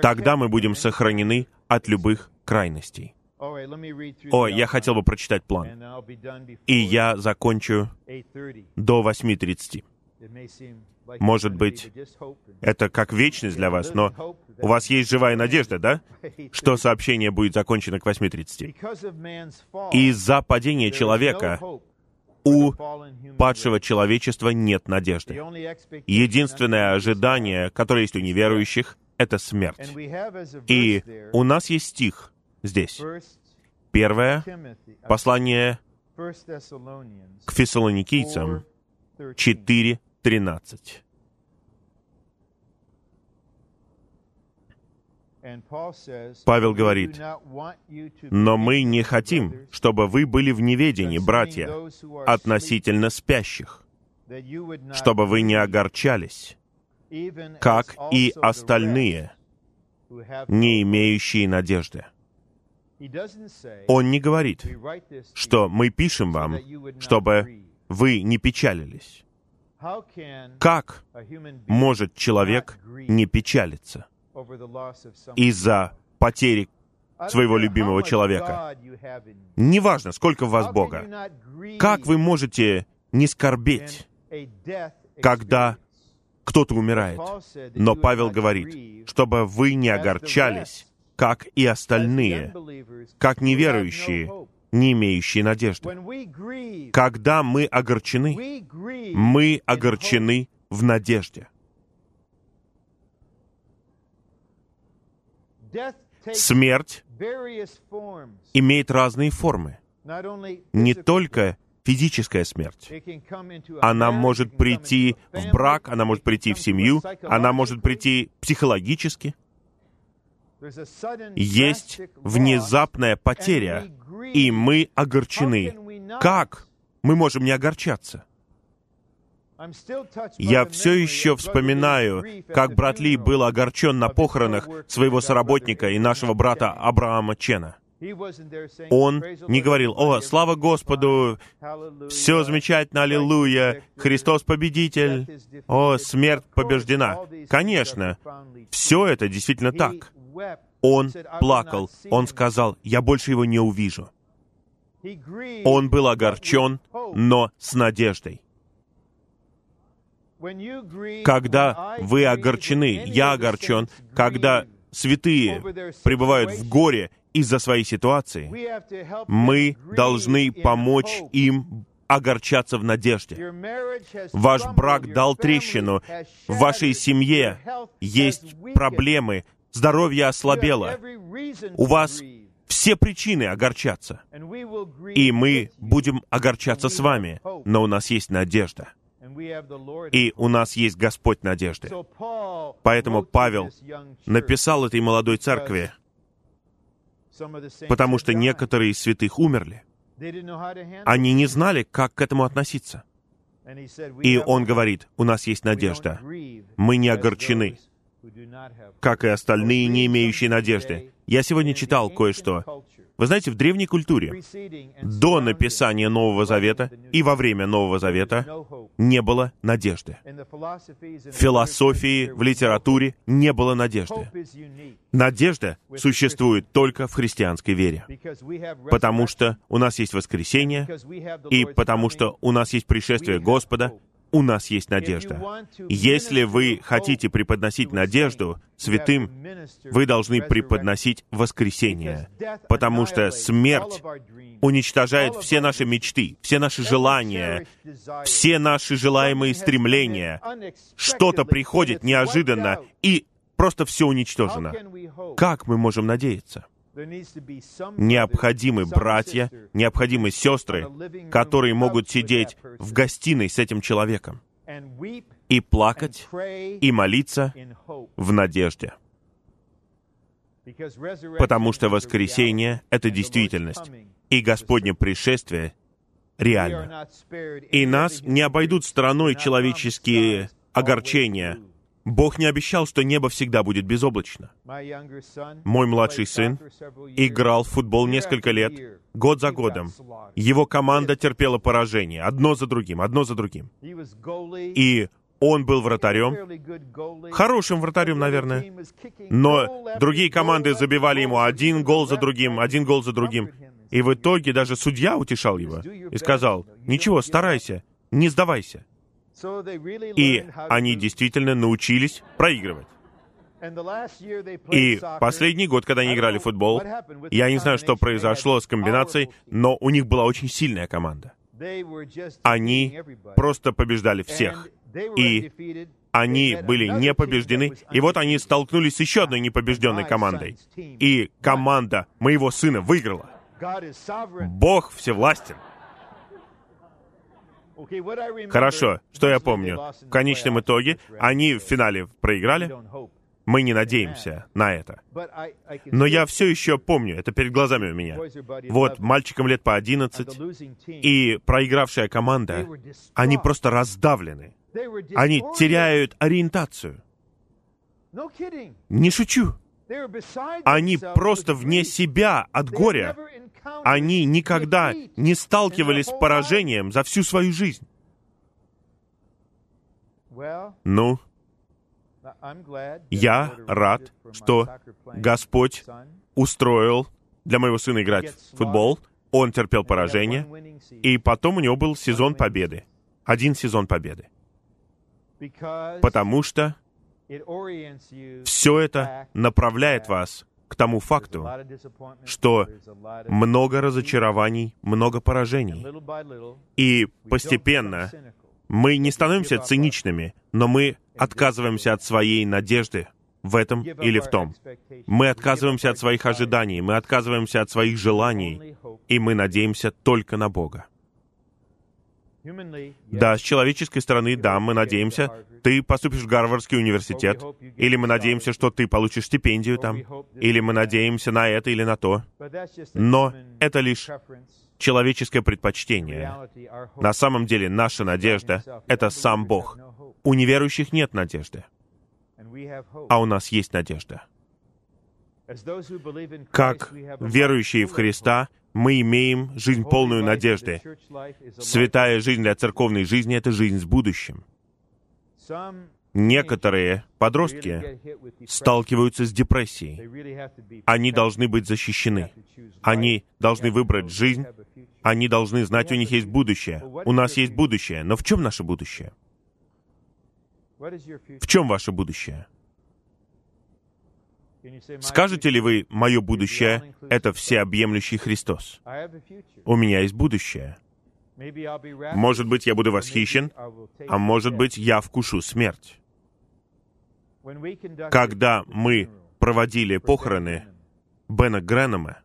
Тогда мы будем сохранены от любых крайностей. О, я хотел бы прочитать план. И я закончу до 8.30. Может быть, это как вечность для вас, но у вас есть живая надежда, да? Что сообщение будет закончено к 8.30. Из-за падения человека у падшего человечества нет надежды. Единственное ожидание, которое есть у неверующих, это смерть. И у нас есть стих здесь. Первое послание к фессалоникийцам 4.13. Павел говорит, «Но мы не хотим, чтобы вы были в неведении, братья, относительно спящих, чтобы вы не огорчались, как и остальные, не имеющие надежды. Он не говорит, что мы пишем вам, чтобы вы не печалились. Как может человек не печалиться из-за потери своего любимого человека? Неважно, сколько в вас Бога. Как вы можете не скорбеть, когда кто-то умирает. Но Павел говорит, чтобы вы не огорчались, как и остальные, как неверующие, не имеющие надежды. Когда мы огорчены, мы огорчены в надежде. Смерть имеет разные формы. Не только физическая смерть. Она может прийти в брак, она может прийти в семью, она может прийти психологически. Есть внезапная потеря, и мы огорчены. Как мы можем не огорчаться? Я все еще вспоминаю, как брат Ли был огорчен на похоронах своего соработника и нашего брата Абрахама Чена. Он не говорил, «О, слава Господу, все замечательно, аллилуйя, Христос победитель, о, смерть побеждена». Конечно, все это действительно так. Он плакал, он сказал, «Я больше его не увижу». Он был огорчен, но с надеждой. Когда вы огорчены, я огорчен, когда святые пребывают в горе из-за своей ситуации, мы должны помочь им огорчаться в надежде. Ваш брак дал трещину, в вашей семье есть проблемы, здоровье ослабело, у вас все причины огорчаться. И мы будем огорчаться с вами, но у нас есть надежда. И у нас есть Господь надежды. Поэтому Павел написал этой молодой церкви, потому что некоторые из святых умерли. Они не знали, как к этому относиться. И он говорит, у нас есть надежда. Мы не огорчены, как и остальные, не имеющие надежды. Я сегодня читал кое-что вы знаете, в древней культуре до написания Нового Завета и во время Нового Завета не было надежды. В философии, в литературе не было надежды. Надежда существует только в христианской вере, потому что у нас есть воскресение, и потому что у нас есть пришествие Господа, у нас есть надежда. Если вы хотите преподносить надежду святым, вы должны преподносить воскресение, потому что смерть уничтожает все наши мечты, все наши желания, все наши желаемые стремления. Что-то приходит неожиданно и просто все уничтожено. Как мы можем надеяться? Необходимы братья, необходимы сестры, которые могут сидеть в гостиной с этим человеком и плакать, и молиться в надежде. Потому что воскресение — это действительность, и Господне пришествие реально. И нас не обойдут стороной человеческие огорчения. Бог не обещал, что небо всегда будет безоблачно. Мой младший сын играл в футбол несколько лет, год за годом. Его команда терпела поражение, одно за другим, одно за другим. И он был вратарем, хорошим вратарем, наверное, но другие команды забивали ему один гол за другим, один гол за другим. И в итоге даже судья утешал его и сказал, «Ничего, старайся, не сдавайся». И они действительно научились проигрывать. И последний год, когда они играли в футбол, я не знаю, что произошло с комбинацией, но у них была очень сильная команда. Они просто побеждали всех. И они были не побеждены, и вот они столкнулись с еще одной непобежденной командой. И команда моего сына выиграла. Бог всевластен. Хорошо, что я помню? В конечном итоге они в финале проиграли. Мы не надеемся на это. Но я все еще помню, это перед глазами у меня. Вот мальчикам лет по 11, и проигравшая команда, они просто раздавлены. Они теряют ориентацию. Не шучу. Они просто вне себя от горя. Они никогда не сталкивались с поражением за всю свою жизнь. Ну, я рад, что Господь устроил для моего сына играть в футбол. Он терпел поражение, и потом у него был сезон победы. Один сезон победы. Потому что все это направляет вас к тому факту, что много разочарований, много поражений. И постепенно мы не становимся циничными, но мы отказываемся от своей надежды в этом или в том. Мы отказываемся от своих ожиданий, мы отказываемся от своих желаний, и мы надеемся только на Бога. Да, с человеческой стороны, да, мы надеемся, ты поступишь в Гарвардский университет, или мы надеемся, что ты получишь стипендию там, или мы надеемся на это или на то. Но это лишь человеческое предпочтение. На самом деле наша надежда — это сам Бог. У неверующих нет надежды, а у нас есть надежда. Как верующие в Христа, мы имеем жизнь полную надежды. Святая жизнь для церковной жизни — это жизнь с будущим. Некоторые подростки сталкиваются с депрессией. Они должны быть защищены. Они должны выбрать жизнь. Они должны знать, у них есть будущее. У нас есть будущее. Но в чем наше будущее? В чем ваше будущее? Скажете ли вы, мое будущее — это всеобъемлющий Христос? У меня есть будущее. Может быть, я буду восхищен, а может быть, я вкушу смерть. Когда мы проводили похороны Бена Греннема,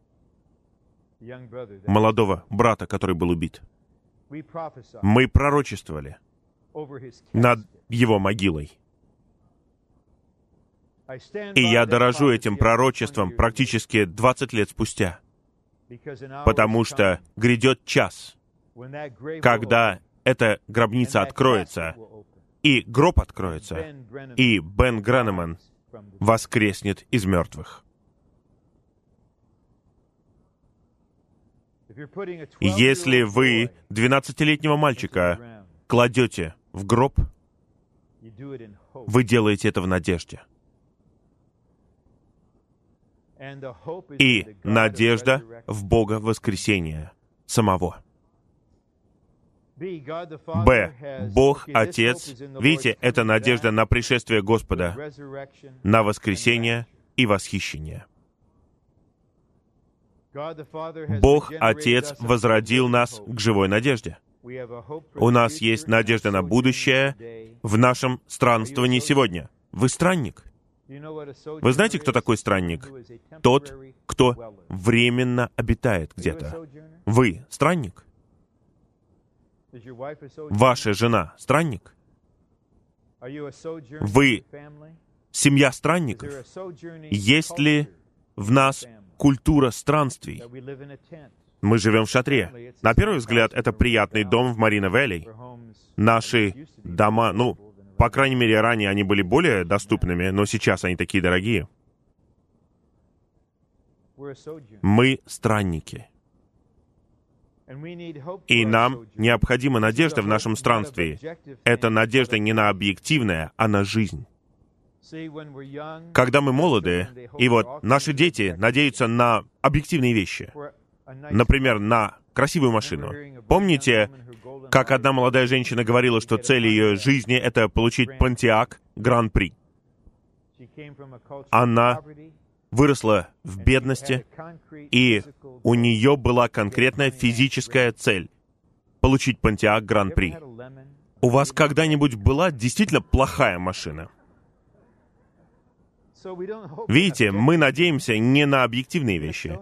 молодого брата, который был убит, мы пророчествовали над его могилой. И я дорожу этим пророчеством практически 20 лет спустя, потому что грядет час, когда эта гробница откроется, и гроб откроется, и Бен Гранеман воскреснет из мертвых. Если вы 12-летнего мальчика кладете в гроб, вы делаете это в надежде. И надежда в Бога воскресения самого. Б. Бог Отец. Видите, это надежда на пришествие Господа, на воскресение и восхищение. Бог Отец возродил нас к живой надежде. У нас есть надежда на будущее в нашем странствовании сегодня. Вы странник. Вы знаете, кто такой странник? Тот, кто временно обитает где-то. Вы странник? Ваша жена странник? Вы семья странников? Есть ли в нас культура странствий? Мы живем в шатре. На первый взгляд, это приятный дом в Марина Вэлли. Наши дома, ну, по крайней мере, ранее они были более доступными, но сейчас они такие дорогие. Мы странники. И нам необходима надежда в нашем странстве. Это надежда не на объективное, а на жизнь. Когда мы молоды, и вот наши дети надеются на объективные вещи, например, на красивую машину. Помните, как одна молодая женщина говорила, что цель ее жизни — это получить Pontiac Гран-при? Она выросла в бедности, и у нее была конкретная физическая цель — получить Pontiac Гран-при. У вас когда-нибудь была действительно плохая машина? Видите, мы надеемся не на объективные вещи.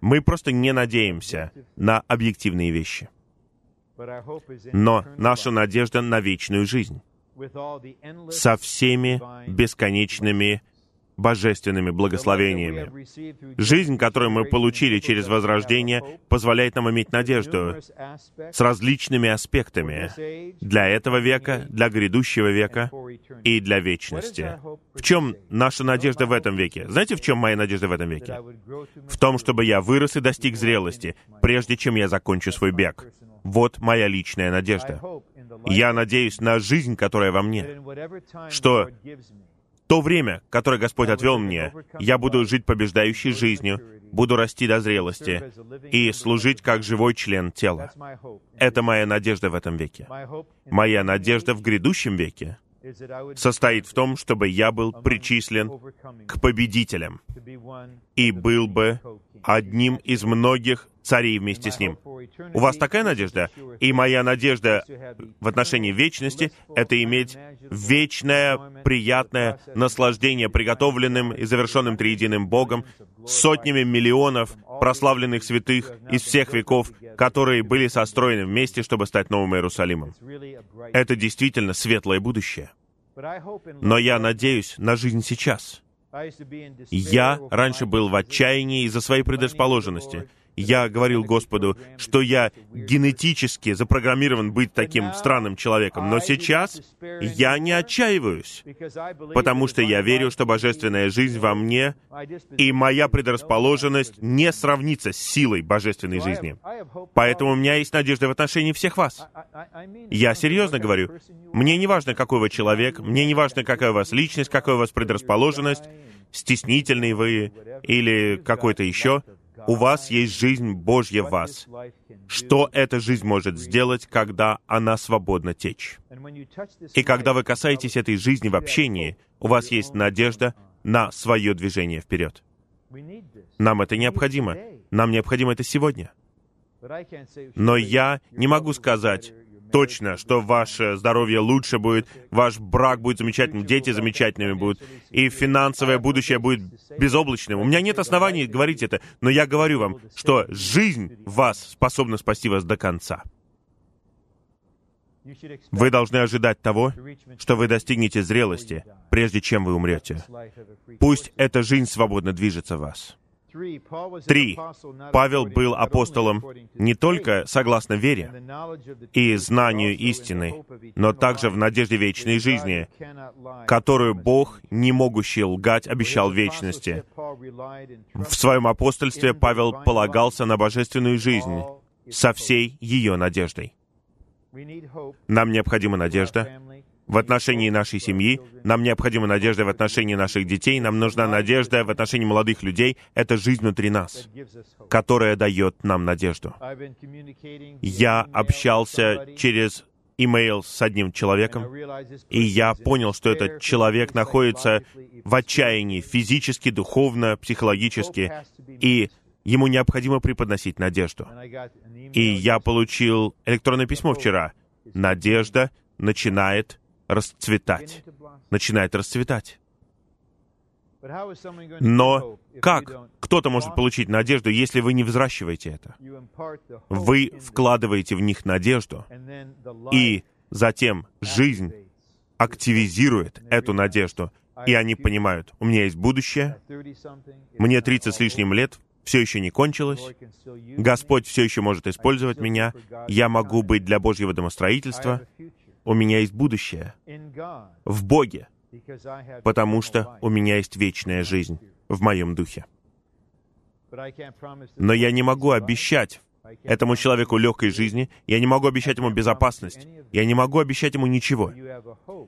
Мы просто не надеемся на объективные вещи. Но наша надежда на вечную жизнь со всеми бесконечными божественными благословениями. Жизнь, которую мы получили через возрождение, позволяет нам иметь надежду с различными аспектами для этого века, для грядущего века и для вечности. В чем наша надежда в этом веке? Знаете, в чем моя надежда в этом веке? В том, чтобы я вырос и достиг зрелости, прежде чем я закончу свой бег. Вот моя личная надежда. Я надеюсь на жизнь, которая во мне, что то время, которое Господь отвел мне, я буду жить побеждающей жизнью, буду расти до зрелости и служить как живой член тела. Это моя надежда в этом веке. Моя надежда в грядущем веке состоит в том, чтобы я был причислен к победителям и был бы одним из многих царей вместе с ним. У вас такая надежда? И моя надежда в отношении вечности — это иметь вечное, приятное наслаждение приготовленным и завершенным триединым Богом, сотнями миллионов прославленных святых из всех веков, которые были состроены вместе, чтобы стать новым Иерусалимом. Это действительно светлое будущее. Но я надеюсь на жизнь сейчас. Я раньше был в отчаянии из-за своей предрасположенности — я говорил Господу, что я генетически запрограммирован быть таким странным человеком, но сейчас я не отчаиваюсь, потому что я верю, что божественная жизнь во мне и моя предрасположенность не сравнится с силой божественной жизни. Поэтому у меня есть надежда в отношении всех вас. Я серьезно говорю. Мне не важно, какой вы человек, мне не важно, какая у вас личность, какая у вас предрасположенность, стеснительный вы или какой-то еще. У вас есть жизнь Божья в вас. Что эта жизнь может сделать, когда она свободно течь? И когда вы касаетесь этой жизни в общении, у вас есть надежда на свое движение вперед. Нам это необходимо. Нам необходимо это сегодня. Но я не могу сказать, точно, что ваше здоровье лучше будет, ваш брак будет замечательным, дети замечательными будут, и финансовое будущее будет безоблачным. У меня нет оснований говорить это, но я говорю вам, что жизнь вас способна спасти вас до конца. Вы должны ожидать того, что вы достигнете зрелости, прежде чем вы умрете. Пусть эта жизнь свободно движется в вас. Три. Павел был апостолом не только согласно вере и знанию истины, но также в надежде вечной жизни, которую Бог, не могущий лгать, обещал вечности. В своем апостольстве Павел полагался на божественную жизнь со всей ее надеждой. Нам необходима надежда, в отношении нашей семьи, нам необходима надежда в отношении наших детей, нам нужна надежда в отношении молодых людей. Это жизнь внутри нас, которая дает нам надежду. Я общался через имейл с одним человеком, и я понял, что этот человек находится в отчаянии физически, духовно, психологически, и ему необходимо преподносить надежду. И я получил электронное письмо вчера. Надежда начинает расцветать, начинает расцветать. Но как? кто-то может получить надежду, если вы не взращиваете это? Вы вкладываете в них надежду, и затем жизнь активизирует эту надежду, и они понимают, у меня есть будущее, мне 30 с лишним лет, все еще не кончилось, Господь все еще может использовать меня, я могу быть для Божьего домостроительства, у меня есть будущее в Боге, потому что у меня есть вечная жизнь в моем духе. Но я не могу обещать этому человеку легкой жизни, я не могу обещать ему безопасность, я не могу обещать ему ничего.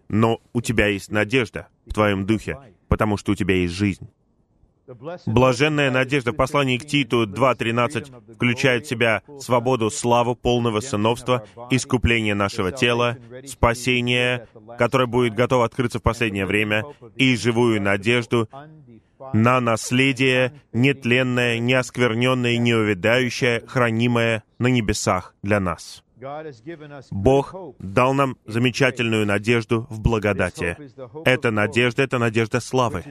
Но у тебя есть надежда в твоем духе, потому что у тебя есть жизнь. Блаженная надежда в послании к Титу 2.13 включает в себя свободу, славу, полного сыновства, искупление нашего тела, спасение, которое будет готово открыться в последнее время, и живую надежду на наследие, нетленное, неоскверненное, неувядающее, хранимое на небесах для нас. Бог дал нам замечательную надежду в благодати. Эта надежда — это надежда славы,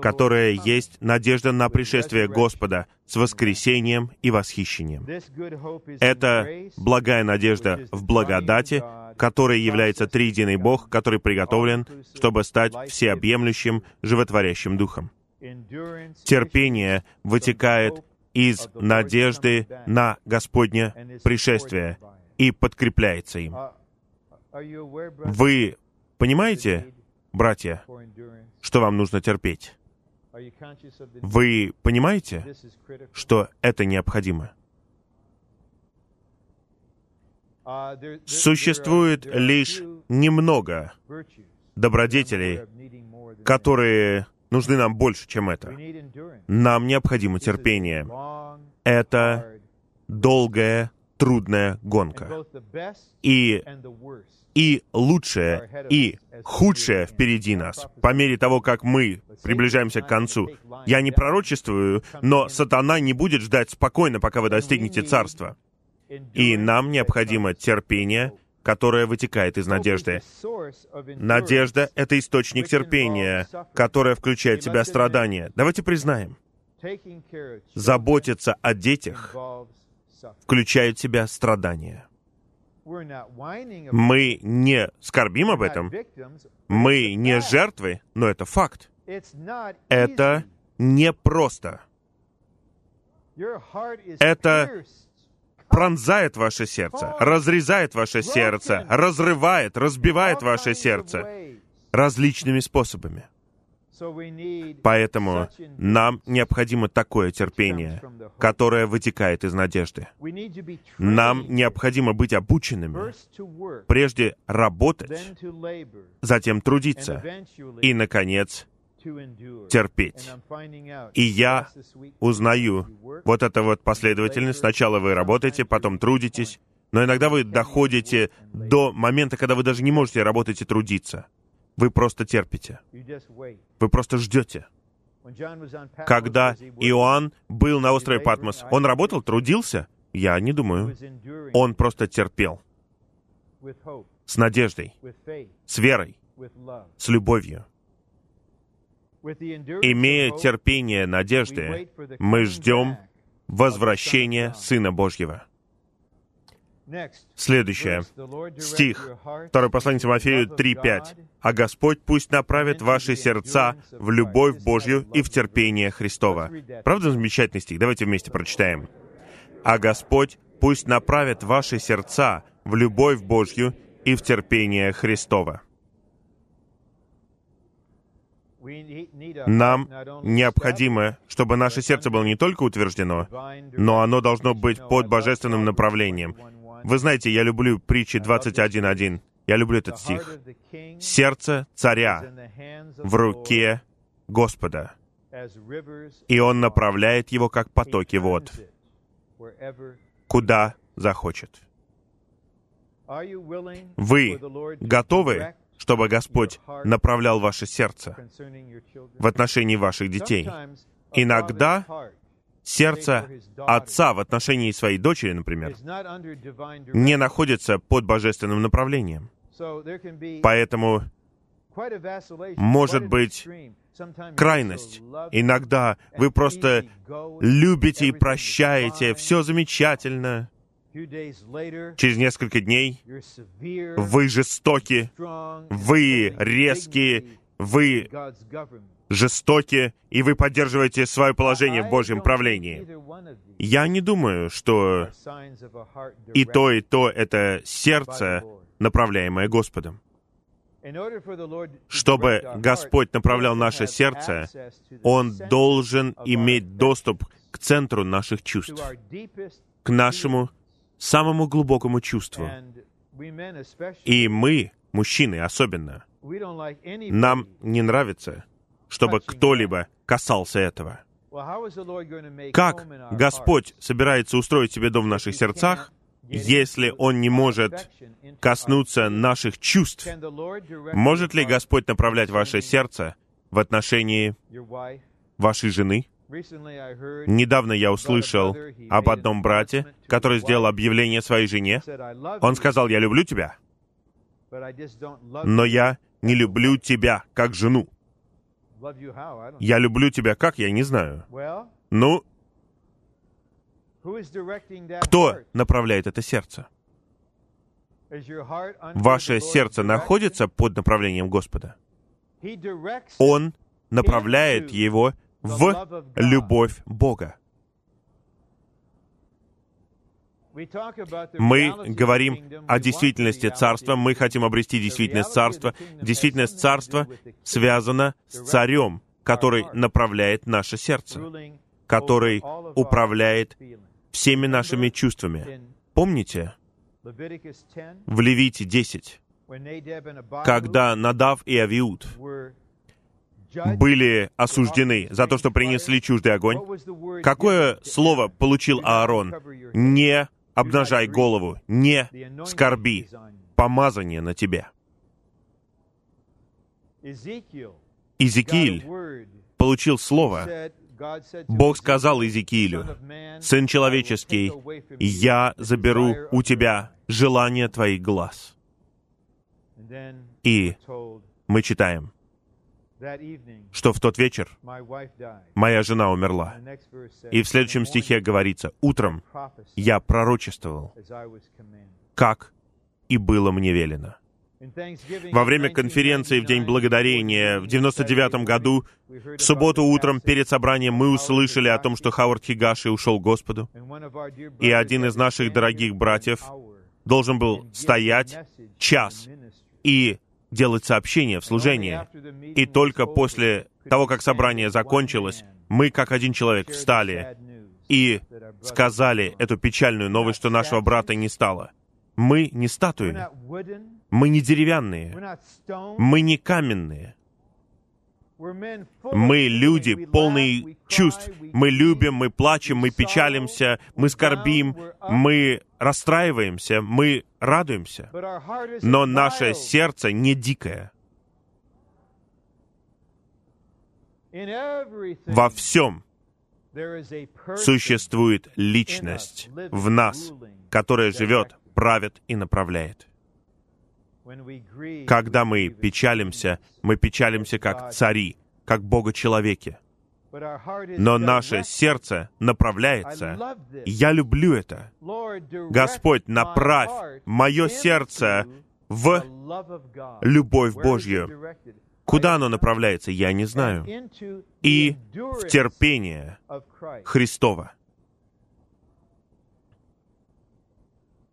которая есть надежда на пришествие Господа с воскресением и восхищением. Это благая надежда в благодати, которой является триединый Бог, который приготовлен, чтобы стать всеобъемлющим, животворящим Духом. Терпение вытекает из надежды на Господне пришествие и подкрепляется им. Вы понимаете, братья, что вам нужно терпеть? Вы понимаете, что это необходимо? Существует лишь немного добродетелей, которые нужны нам больше, чем это. Нам необходимо терпение. Это долгая, трудная гонка. И, и лучшее, и худшее впереди нас, по мере того, как мы приближаемся к концу. Я не пророчествую, но сатана не будет ждать спокойно, пока вы достигнете царства. И нам необходимо терпение, которое вытекает из надежды. Надежда — это источник терпения, которое включает в себя страдания. Давайте признаем. Заботиться о детях включает в себя страдания. Мы не скорбим об этом, мы не жертвы, но это факт. Это непросто. Это пронзает ваше сердце, разрезает ваше сердце, разрывает, разбивает ваше сердце различными способами. Поэтому нам необходимо такое терпение, которое вытекает из надежды. Нам необходимо быть обученными, прежде работать, затем трудиться и, наконец, терпеть. И я узнаю вот это вот последовательность. Сначала вы работаете, потом трудитесь, но иногда вы доходите до момента, когда вы даже не можете работать и трудиться. Вы просто терпите. Вы просто ждете. Когда Иоанн был на острове Патмос, он работал, трудился? Я не думаю. Он просто терпел. С надеждой, с верой, с любовью. Имея терпение надежды, мы ждем возвращения Сына Божьего. Следующее. Стих. Второе послание Тимофею 3.5. «А Господь пусть направит ваши сердца в любовь Божью и в терпение Христова». Правда замечательный стих? Давайте вместе прочитаем. «А Господь пусть направит ваши сердца в любовь Божью и в терпение Христова». Нам необходимо, чтобы наше сердце было не только утверждено, но оно должно быть под божественным направлением. Вы знаете, я люблю притчи 21.1. Я люблю этот стих. «Сердце царя в руке Господа, и Он направляет его, как потоки вод, куда захочет». Вы готовы чтобы Господь направлял ваше сердце в отношении ваших детей. Иногда сердце отца в отношении своей дочери, например, не находится под божественным направлением. Поэтому может быть крайность. Иногда вы просто любите и прощаете, все замечательно. Через несколько дней вы жестоки, вы резкие, вы жестоки, и вы поддерживаете свое положение в Божьем правлении. Я не думаю, что и то, и то — это сердце, направляемое Господом. Чтобы Господь направлял наше сердце, Он должен иметь доступ к центру наших чувств, к нашему самому глубокому чувству. И мы, мужчины особенно, нам не нравится, чтобы кто-либо касался этого. Как Господь собирается устроить себе дом в наших сердцах, если Он не может коснуться наших чувств? Может ли Господь направлять ваше сердце в отношении вашей жены? Недавно я услышал об одном брате, который сделал объявление своей жене. Он сказал, «Я люблю тебя, но я не люблю тебя как жену. Я люблю тебя как, я не знаю. Ну, кто направляет это сердце? Ваше сердце находится под направлением Господа. Он направляет его в любовь Бога. Мы говорим о действительности Царства, мы хотим обрести действительность Царства. Действительность Царства связана с Царем, который направляет наше сердце, который управляет всеми нашими чувствами. Помните, в Левите 10, когда Надав и Авиуд были осуждены за то, что принесли чуждый огонь. Какое слово получил Аарон? Не обнажай голову, не скорби, помазание на тебе. Иезекииль получил слово. Бог сказал Иезекиилю, «Сын человеческий, я заберу у тебя желание твоих глаз». И мы читаем, что в тот вечер моя жена умерла. И в следующем стихе говорится, «Утром я пророчествовал, как и было мне велено». Во время конференции в День Благодарения в 99 году, в субботу утром перед собранием мы услышали о том, что Хавард Хигаши ушел к Господу, и один из наших дорогих братьев должен был стоять час и делать сообщения в служении. И только после того, как собрание закончилось, мы, как один человек, встали и сказали эту печальную новость, что нашего брата не стало. Мы не статуи, мы не деревянные, мы не каменные. Мы люди, полные чувств. Мы любим, мы плачем, мы печалимся, мы скорбим, мы расстраиваемся, мы радуемся. Но наше сердце не дикое. Во всем существует личность в нас, которая живет, правит и направляет. Когда мы печалимся, мы печалимся как цари, как Бога-человеки. Но наше сердце направляется. Я люблю это. Господь, направь мое сердце в любовь Божью. Куда оно направляется, я не знаю. И в терпение Христова.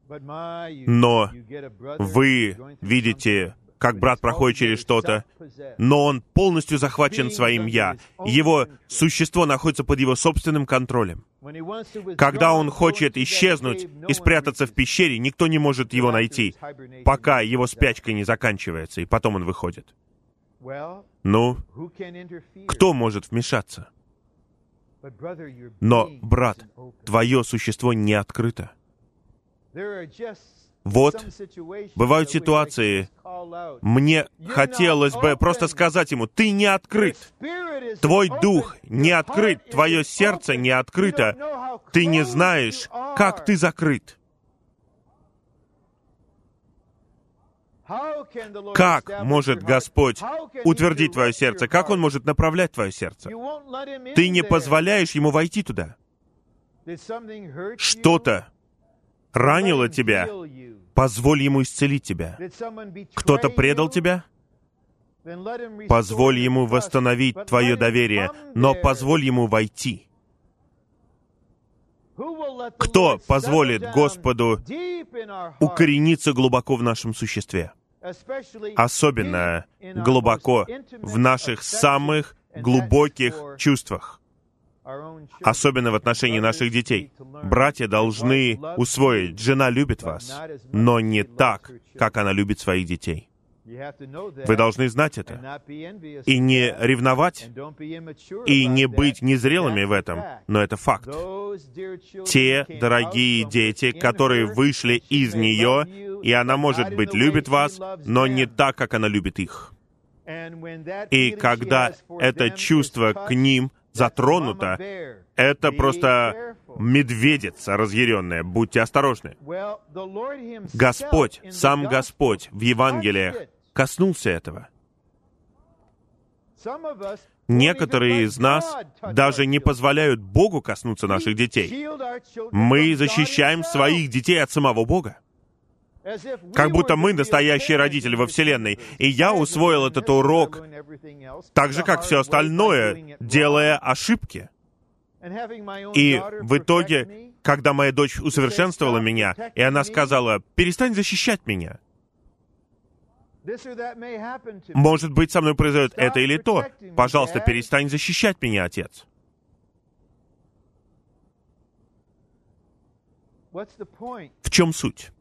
Но вы видите, как брат проходит через что-то, но он полностью захвачен своим «я». Его существо находится под его собственным контролем. Когда он хочет исчезнуть и спрятаться в пещере, никто не может его найти, пока его спячка не заканчивается, и потом он выходит. Ну, кто может вмешаться? Но, брат, твое существо не открыто. Вот, бывают ситуации, мне хотелось бы просто сказать ему, ты не открыт, твой дух не открыт, твое сердце не открыто, ты не знаешь, как ты закрыт. Как может Господь утвердить твое сердце? Как Он может направлять твое сердце? Ты не позволяешь Ему войти туда. Что-то ранило тебя. Позволь Ему исцелить тебя. Кто-то предал тебя? Позволь Ему восстановить твое доверие, но позволь Ему войти. Кто позволит Господу укорениться глубоко в нашем существе? Особенно глубоко в наших самых глубоких чувствах. Особенно в отношении наших детей. Братья должны усвоить, жена любит вас, но не так, как она любит своих детей. Вы должны знать это. И не ревновать, и не быть незрелыми в этом, но это факт. Те дорогие дети, которые вышли из нее, и она, может быть, любит вас, но не так, как она любит их. И когда это чувство к ним затронуто, это просто медведица разъяренная. Будьте осторожны. Господь, сам Господь в Евангелиях коснулся этого. Некоторые из нас даже не позволяют Богу коснуться наших детей. Мы защищаем своих детей от самого Бога. Как будто мы настоящие родители во Вселенной. И я усвоил этот урок так же, как все остальное, делая ошибки. И в итоге, когда моя дочь усовершенствовала меня, и она сказала, перестань защищать меня, может быть, со мной произойдет это или то. Пожалуйста, перестань защищать меня, отец. В чем суть?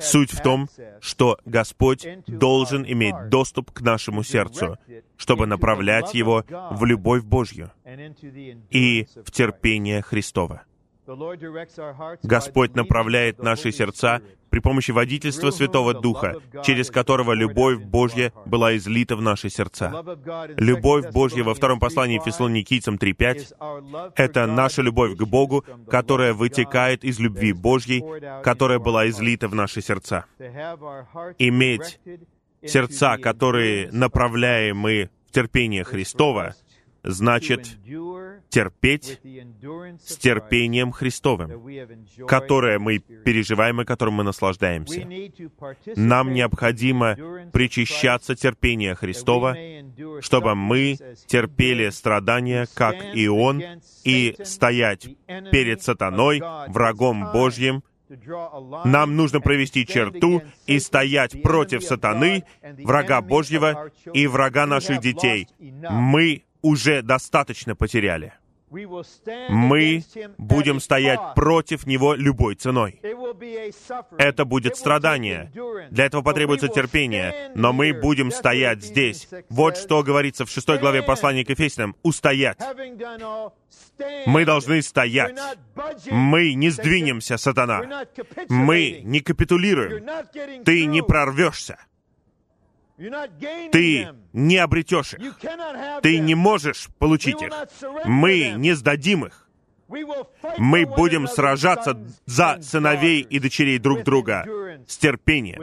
Суть в том, что Господь должен иметь доступ к нашему сердцу, чтобы направлять его в любовь Божью и в терпение Христова. Господь направляет наши сердца при помощи водительства Святого Духа, через которого любовь Божья была излита в наши сердца. Любовь Божья во втором послании Фессалоникийцам 3.5 — это наша любовь к Богу, которая вытекает из любви Божьей, которая была излита в наши сердца. Иметь сердца, которые направляемы в терпение Христова, значит терпеть с терпением Христовым, которое мы переживаем и которым мы наслаждаемся. Нам необходимо причащаться терпения Христова, чтобы мы терпели страдания, как и Он, и стоять перед сатаной, врагом Божьим, нам нужно провести черту и стоять против сатаны, врага Божьего и врага наших детей. Мы уже достаточно потеряли. Мы будем стоять против него любой ценой. Это будет страдание. Для этого потребуется терпение. Но мы будем стоять здесь. Вот что говорится в шестой главе послания к Ефесянам. Устоять. Мы должны стоять. Мы не сдвинемся, сатана. Мы не капитулируем. Ты не прорвешься. Ты не обретешь их. Ты не можешь получить их. Мы не сдадим их. Мы будем сражаться за сыновей и дочерей друг друга с терпением,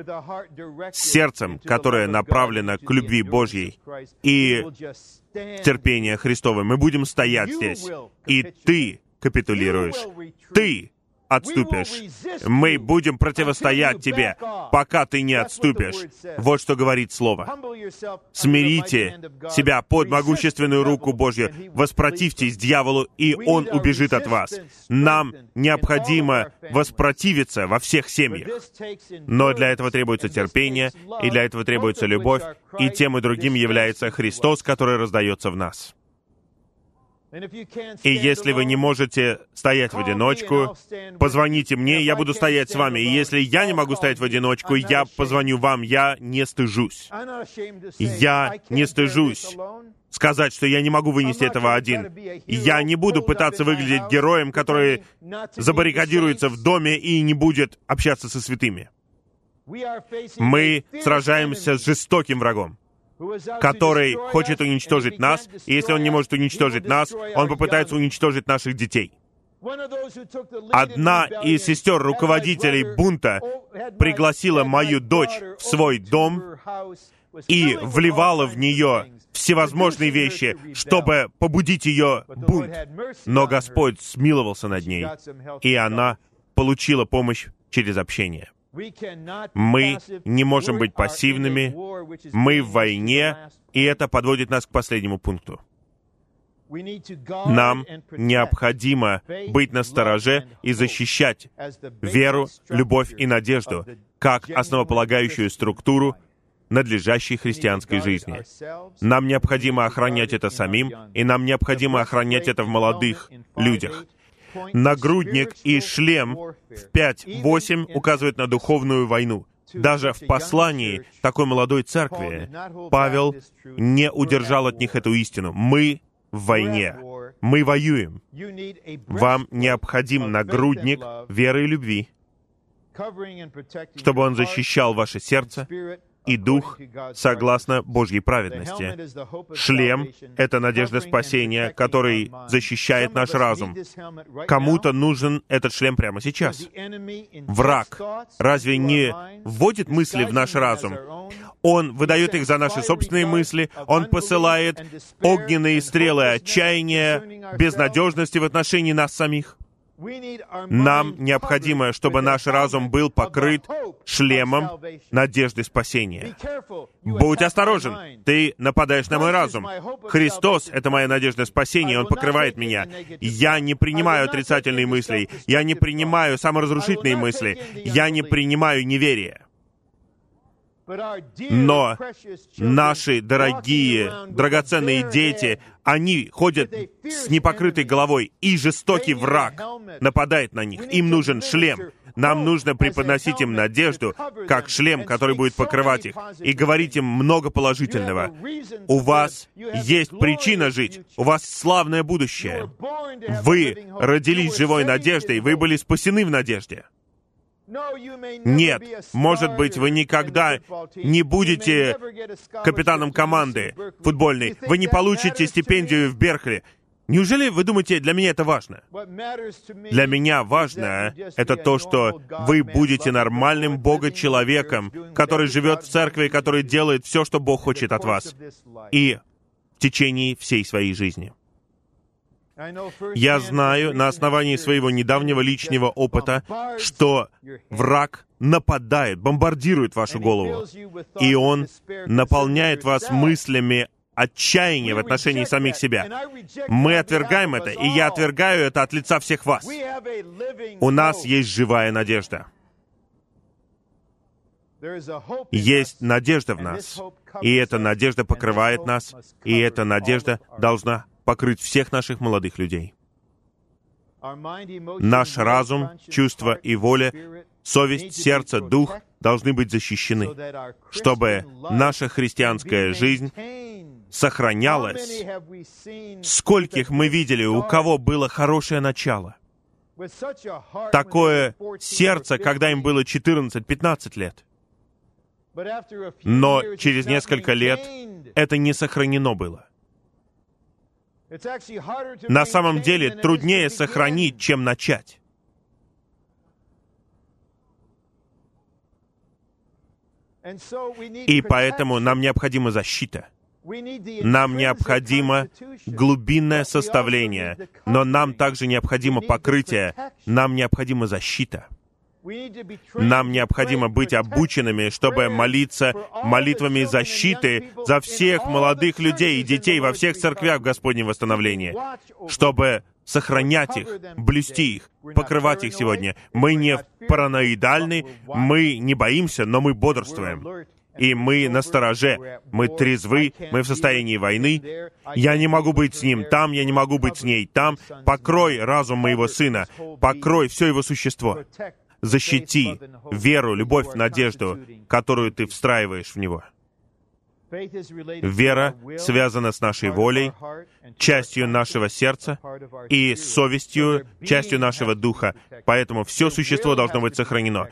с сердцем, которое направлено к любви Божьей и терпение Христовое. Мы будем стоять здесь, и ты капитулируешь. Ты отступишь. Мы будем противостоять тебе, пока ты не отступишь. Вот что говорит Слово. Смирите себя под могущественную руку Божью, воспротивьтесь дьяволу, и он убежит от вас. Нам необходимо воспротивиться во всех семьях. Но для этого требуется терпение, и для этого требуется любовь, и тем и другим является Христос, который раздается в нас. И если вы не можете стоять в одиночку, позвоните мне, я буду стоять с вами. И если я не могу стоять в одиночку, я позвоню вам, я не стыжусь. Я не стыжусь сказать, что я не могу вынести этого один. Я не буду пытаться выглядеть героем, который забаррикадируется в доме и не будет общаться со святыми. Мы сражаемся с жестоким врагом который хочет уничтожить нас, и если он не может уничтожить нас, он попытается уничтожить наших детей. Одна из сестер руководителей бунта пригласила мою дочь в свой дом и вливала в нее всевозможные вещи, чтобы побудить ее бунт. Но Господь смиловался над ней, и она получила помощь через общение. Мы не можем быть пассивными, мы в войне, и это подводит нас к последнему пункту. Нам необходимо быть на стороже и защищать веру, любовь и надежду как основополагающую структуру надлежащей христианской жизни. Нам необходимо охранять это самим, и нам необходимо охранять это в молодых людях. Нагрудник и шлем в 5-8 указывают на духовную войну. Даже в послании такой молодой церкви Павел не удержал от них эту истину. Мы в войне. Мы воюем. Вам необходим нагрудник веры и любви, чтобы он защищал ваше сердце, и дух согласно Божьей праведности. Шлем — это надежда спасения, который защищает наш разум. Кому-то нужен этот шлем прямо сейчас. Враг разве не вводит мысли в наш разум? Он выдает их за наши собственные мысли, Он посылает огненные стрелы отчаяния, безнадежности в отношении нас самих. Нам необходимо, чтобы наш разум был покрыт шлемом надежды спасения. Будь осторожен, ты нападаешь на мой разум. Христос — это моя надежда спасения, Он покрывает меня. Я не принимаю отрицательные мысли, я не принимаю саморазрушительные мысли, я не принимаю неверие. Но наши дорогие, драгоценные дети, они ходят с непокрытой головой, и жестокий враг нападает на них. Им нужен шлем. Нам нужно преподносить им надежду, как шлем, который будет покрывать их, и говорить им много положительного. У вас есть причина жить, у вас славное будущее. Вы родились живой надеждой, вы были спасены в надежде. Нет, может быть, вы никогда не будете капитаном команды футбольной. Вы не получите стипендию в Беркли. Неужели вы думаете, для меня это важно? Для меня важно это то, что вы будете нормальным Бога-человеком, который живет в церкви, который делает все, что Бог хочет от вас, и в течение всей своей жизни. Я знаю на основании своего недавнего личного опыта, что враг нападает, бомбардирует вашу голову, и он наполняет вас мыслями отчаяния в отношении самих себя. Мы отвергаем это, и я отвергаю это от лица всех вас. У нас есть живая надежда. Есть надежда в нас, и эта надежда покрывает нас, и эта надежда должна покрыть всех наших молодых людей. Наш разум, чувства и воля, совесть, сердце, дух должны быть защищены, чтобы наша христианская жизнь сохранялась. Скольких мы видели, у кого было хорошее начало. Такое сердце, когда им было 14-15 лет. Но через несколько лет это не сохранено было. На самом деле труднее сохранить, чем начать. И поэтому нам необходима защита. Нам необходимо глубинное составление, но нам также необходимо покрытие, нам необходима защита. Нам необходимо быть обученными, чтобы молиться молитвами защиты за всех молодых людей и детей во всех церквях в Господнем восстановлении, чтобы сохранять их, блюсти их, покрывать их сегодня. Мы не параноидальны, мы не боимся, но мы бодрствуем. И мы на стороже, мы трезвы, мы в состоянии войны. Я не могу быть с ним там, я не могу быть с ней там. Покрой разум моего сына, покрой все его существо защити веру, любовь, надежду, которую ты встраиваешь в него. Вера связана с нашей волей, частью нашего сердца и совестью, частью нашего духа. Поэтому все существо должно быть сохранено.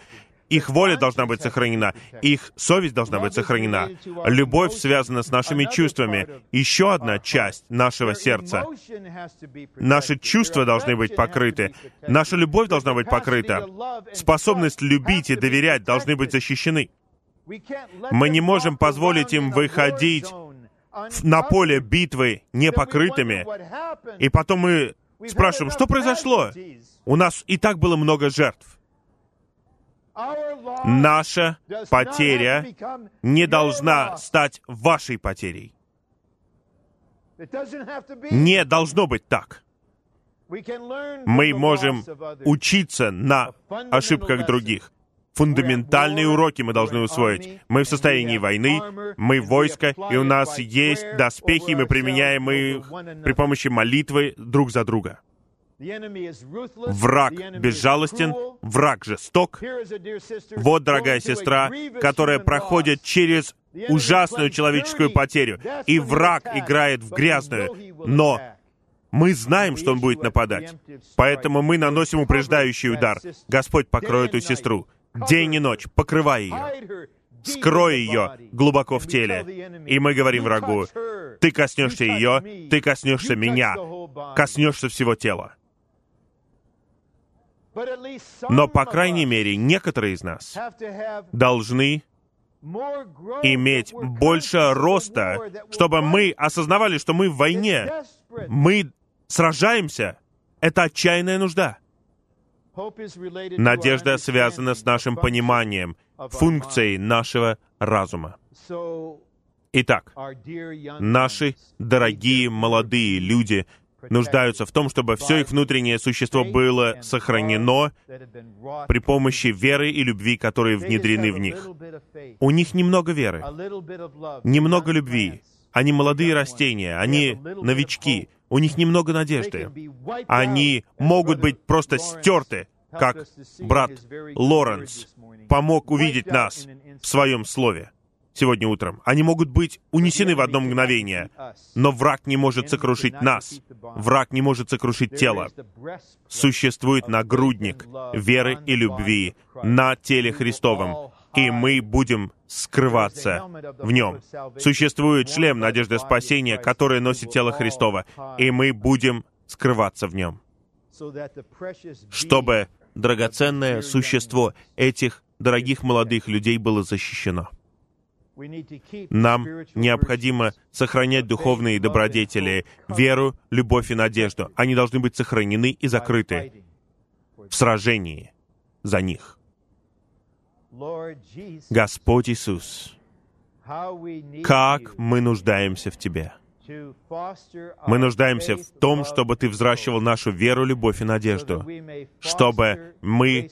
Их воля должна быть сохранена, их совесть должна быть сохранена. Любовь связана с нашими чувствами. Еще одна часть нашего сердца. Наши чувства должны быть покрыты. Наша любовь должна быть покрыта. Способность любить и доверять должны быть защищены. Мы не можем позволить им выходить на поле битвы непокрытыми, и потом мы спрашиваем, что произошло? У нас и так было много жертв. Наша потеря не должна стать вашей потерей. Не должно быть так. Мы можем учиться на ошибках других. Фундаментальные уроки мы должны усвоить. Мы в состоянии войны, мы войско, и у нас есть доспехи, мы применяем их при помощи молитвы друг за друга. Враг безжалостен, враг жесток. Вот, дорогая сестра, которая проходит через ужасную человеческую потерю, и враг играет в грязную, но мы знаем, что он будет нападать. Поэтому мы наносим упреждающий удар. Господь покроет эту сестру. День и ночь, покрывай ее, скрой ее глубоко в теле. И мы говорим врагу, ты коснешься ее, ты коснешься меня, коснешься всего тела. Но, по крайней мере, некоторые из нас должны иметь больше роста, чтобы мы осознавали, что мы в войне, мы сражаемся. Это отчаянная нужда. Надежда связана с нашим пониманием, функцией нашего разума. Итак, наши дорогие молодые люди нуждаются в том, чтобы все их внутреннее существо было сохранено при помощи веры и любви, которые внедрены в них. У них немного веры, немного любви. Они молодые растения, они новички, у них немного надежды. Они могут быть просто стерты, как брат Лоренс помог увидеть нас в своем слове сегодня утром. Они могут быть унесены в одно мгновение, но враг не может сокрушить нас. Враг не может сокрушить тело. Существует нагрудник веры и любви на теле Христовом, и мы будем скрываться в нем. Существует шлем надежды спасения, который носит тело Христова, и мы будем скрываться в нем, чтобы драгоценное существо этих дорогих молодых людей было защищено. Нам необходимо сохранять духовные добродетели, веру, любовь и надежду. Они должны быть сохранены и закрыты в сражении за них. Господь Иисус, как мы нуждаемся в Тебе. Мы нуждаемся в том, чтобы Ты взращивал нашу веру, любовь и надежду, чтобы мы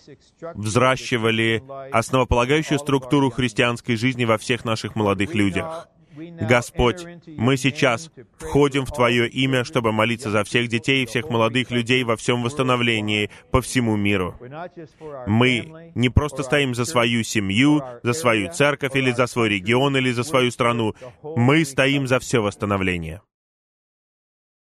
взращивали основополагающую структуру христианской жизни во всех наших молодых людях. Господь, мы сейчас входим в Твое имя, чтобы молиться за всех детей и всех молодых людей во всем восстановлении по всему миру. Мы не просто стоим за свою семью, за свою церковь или за свой регион или за свою страну. Мы стоим за все восстановление.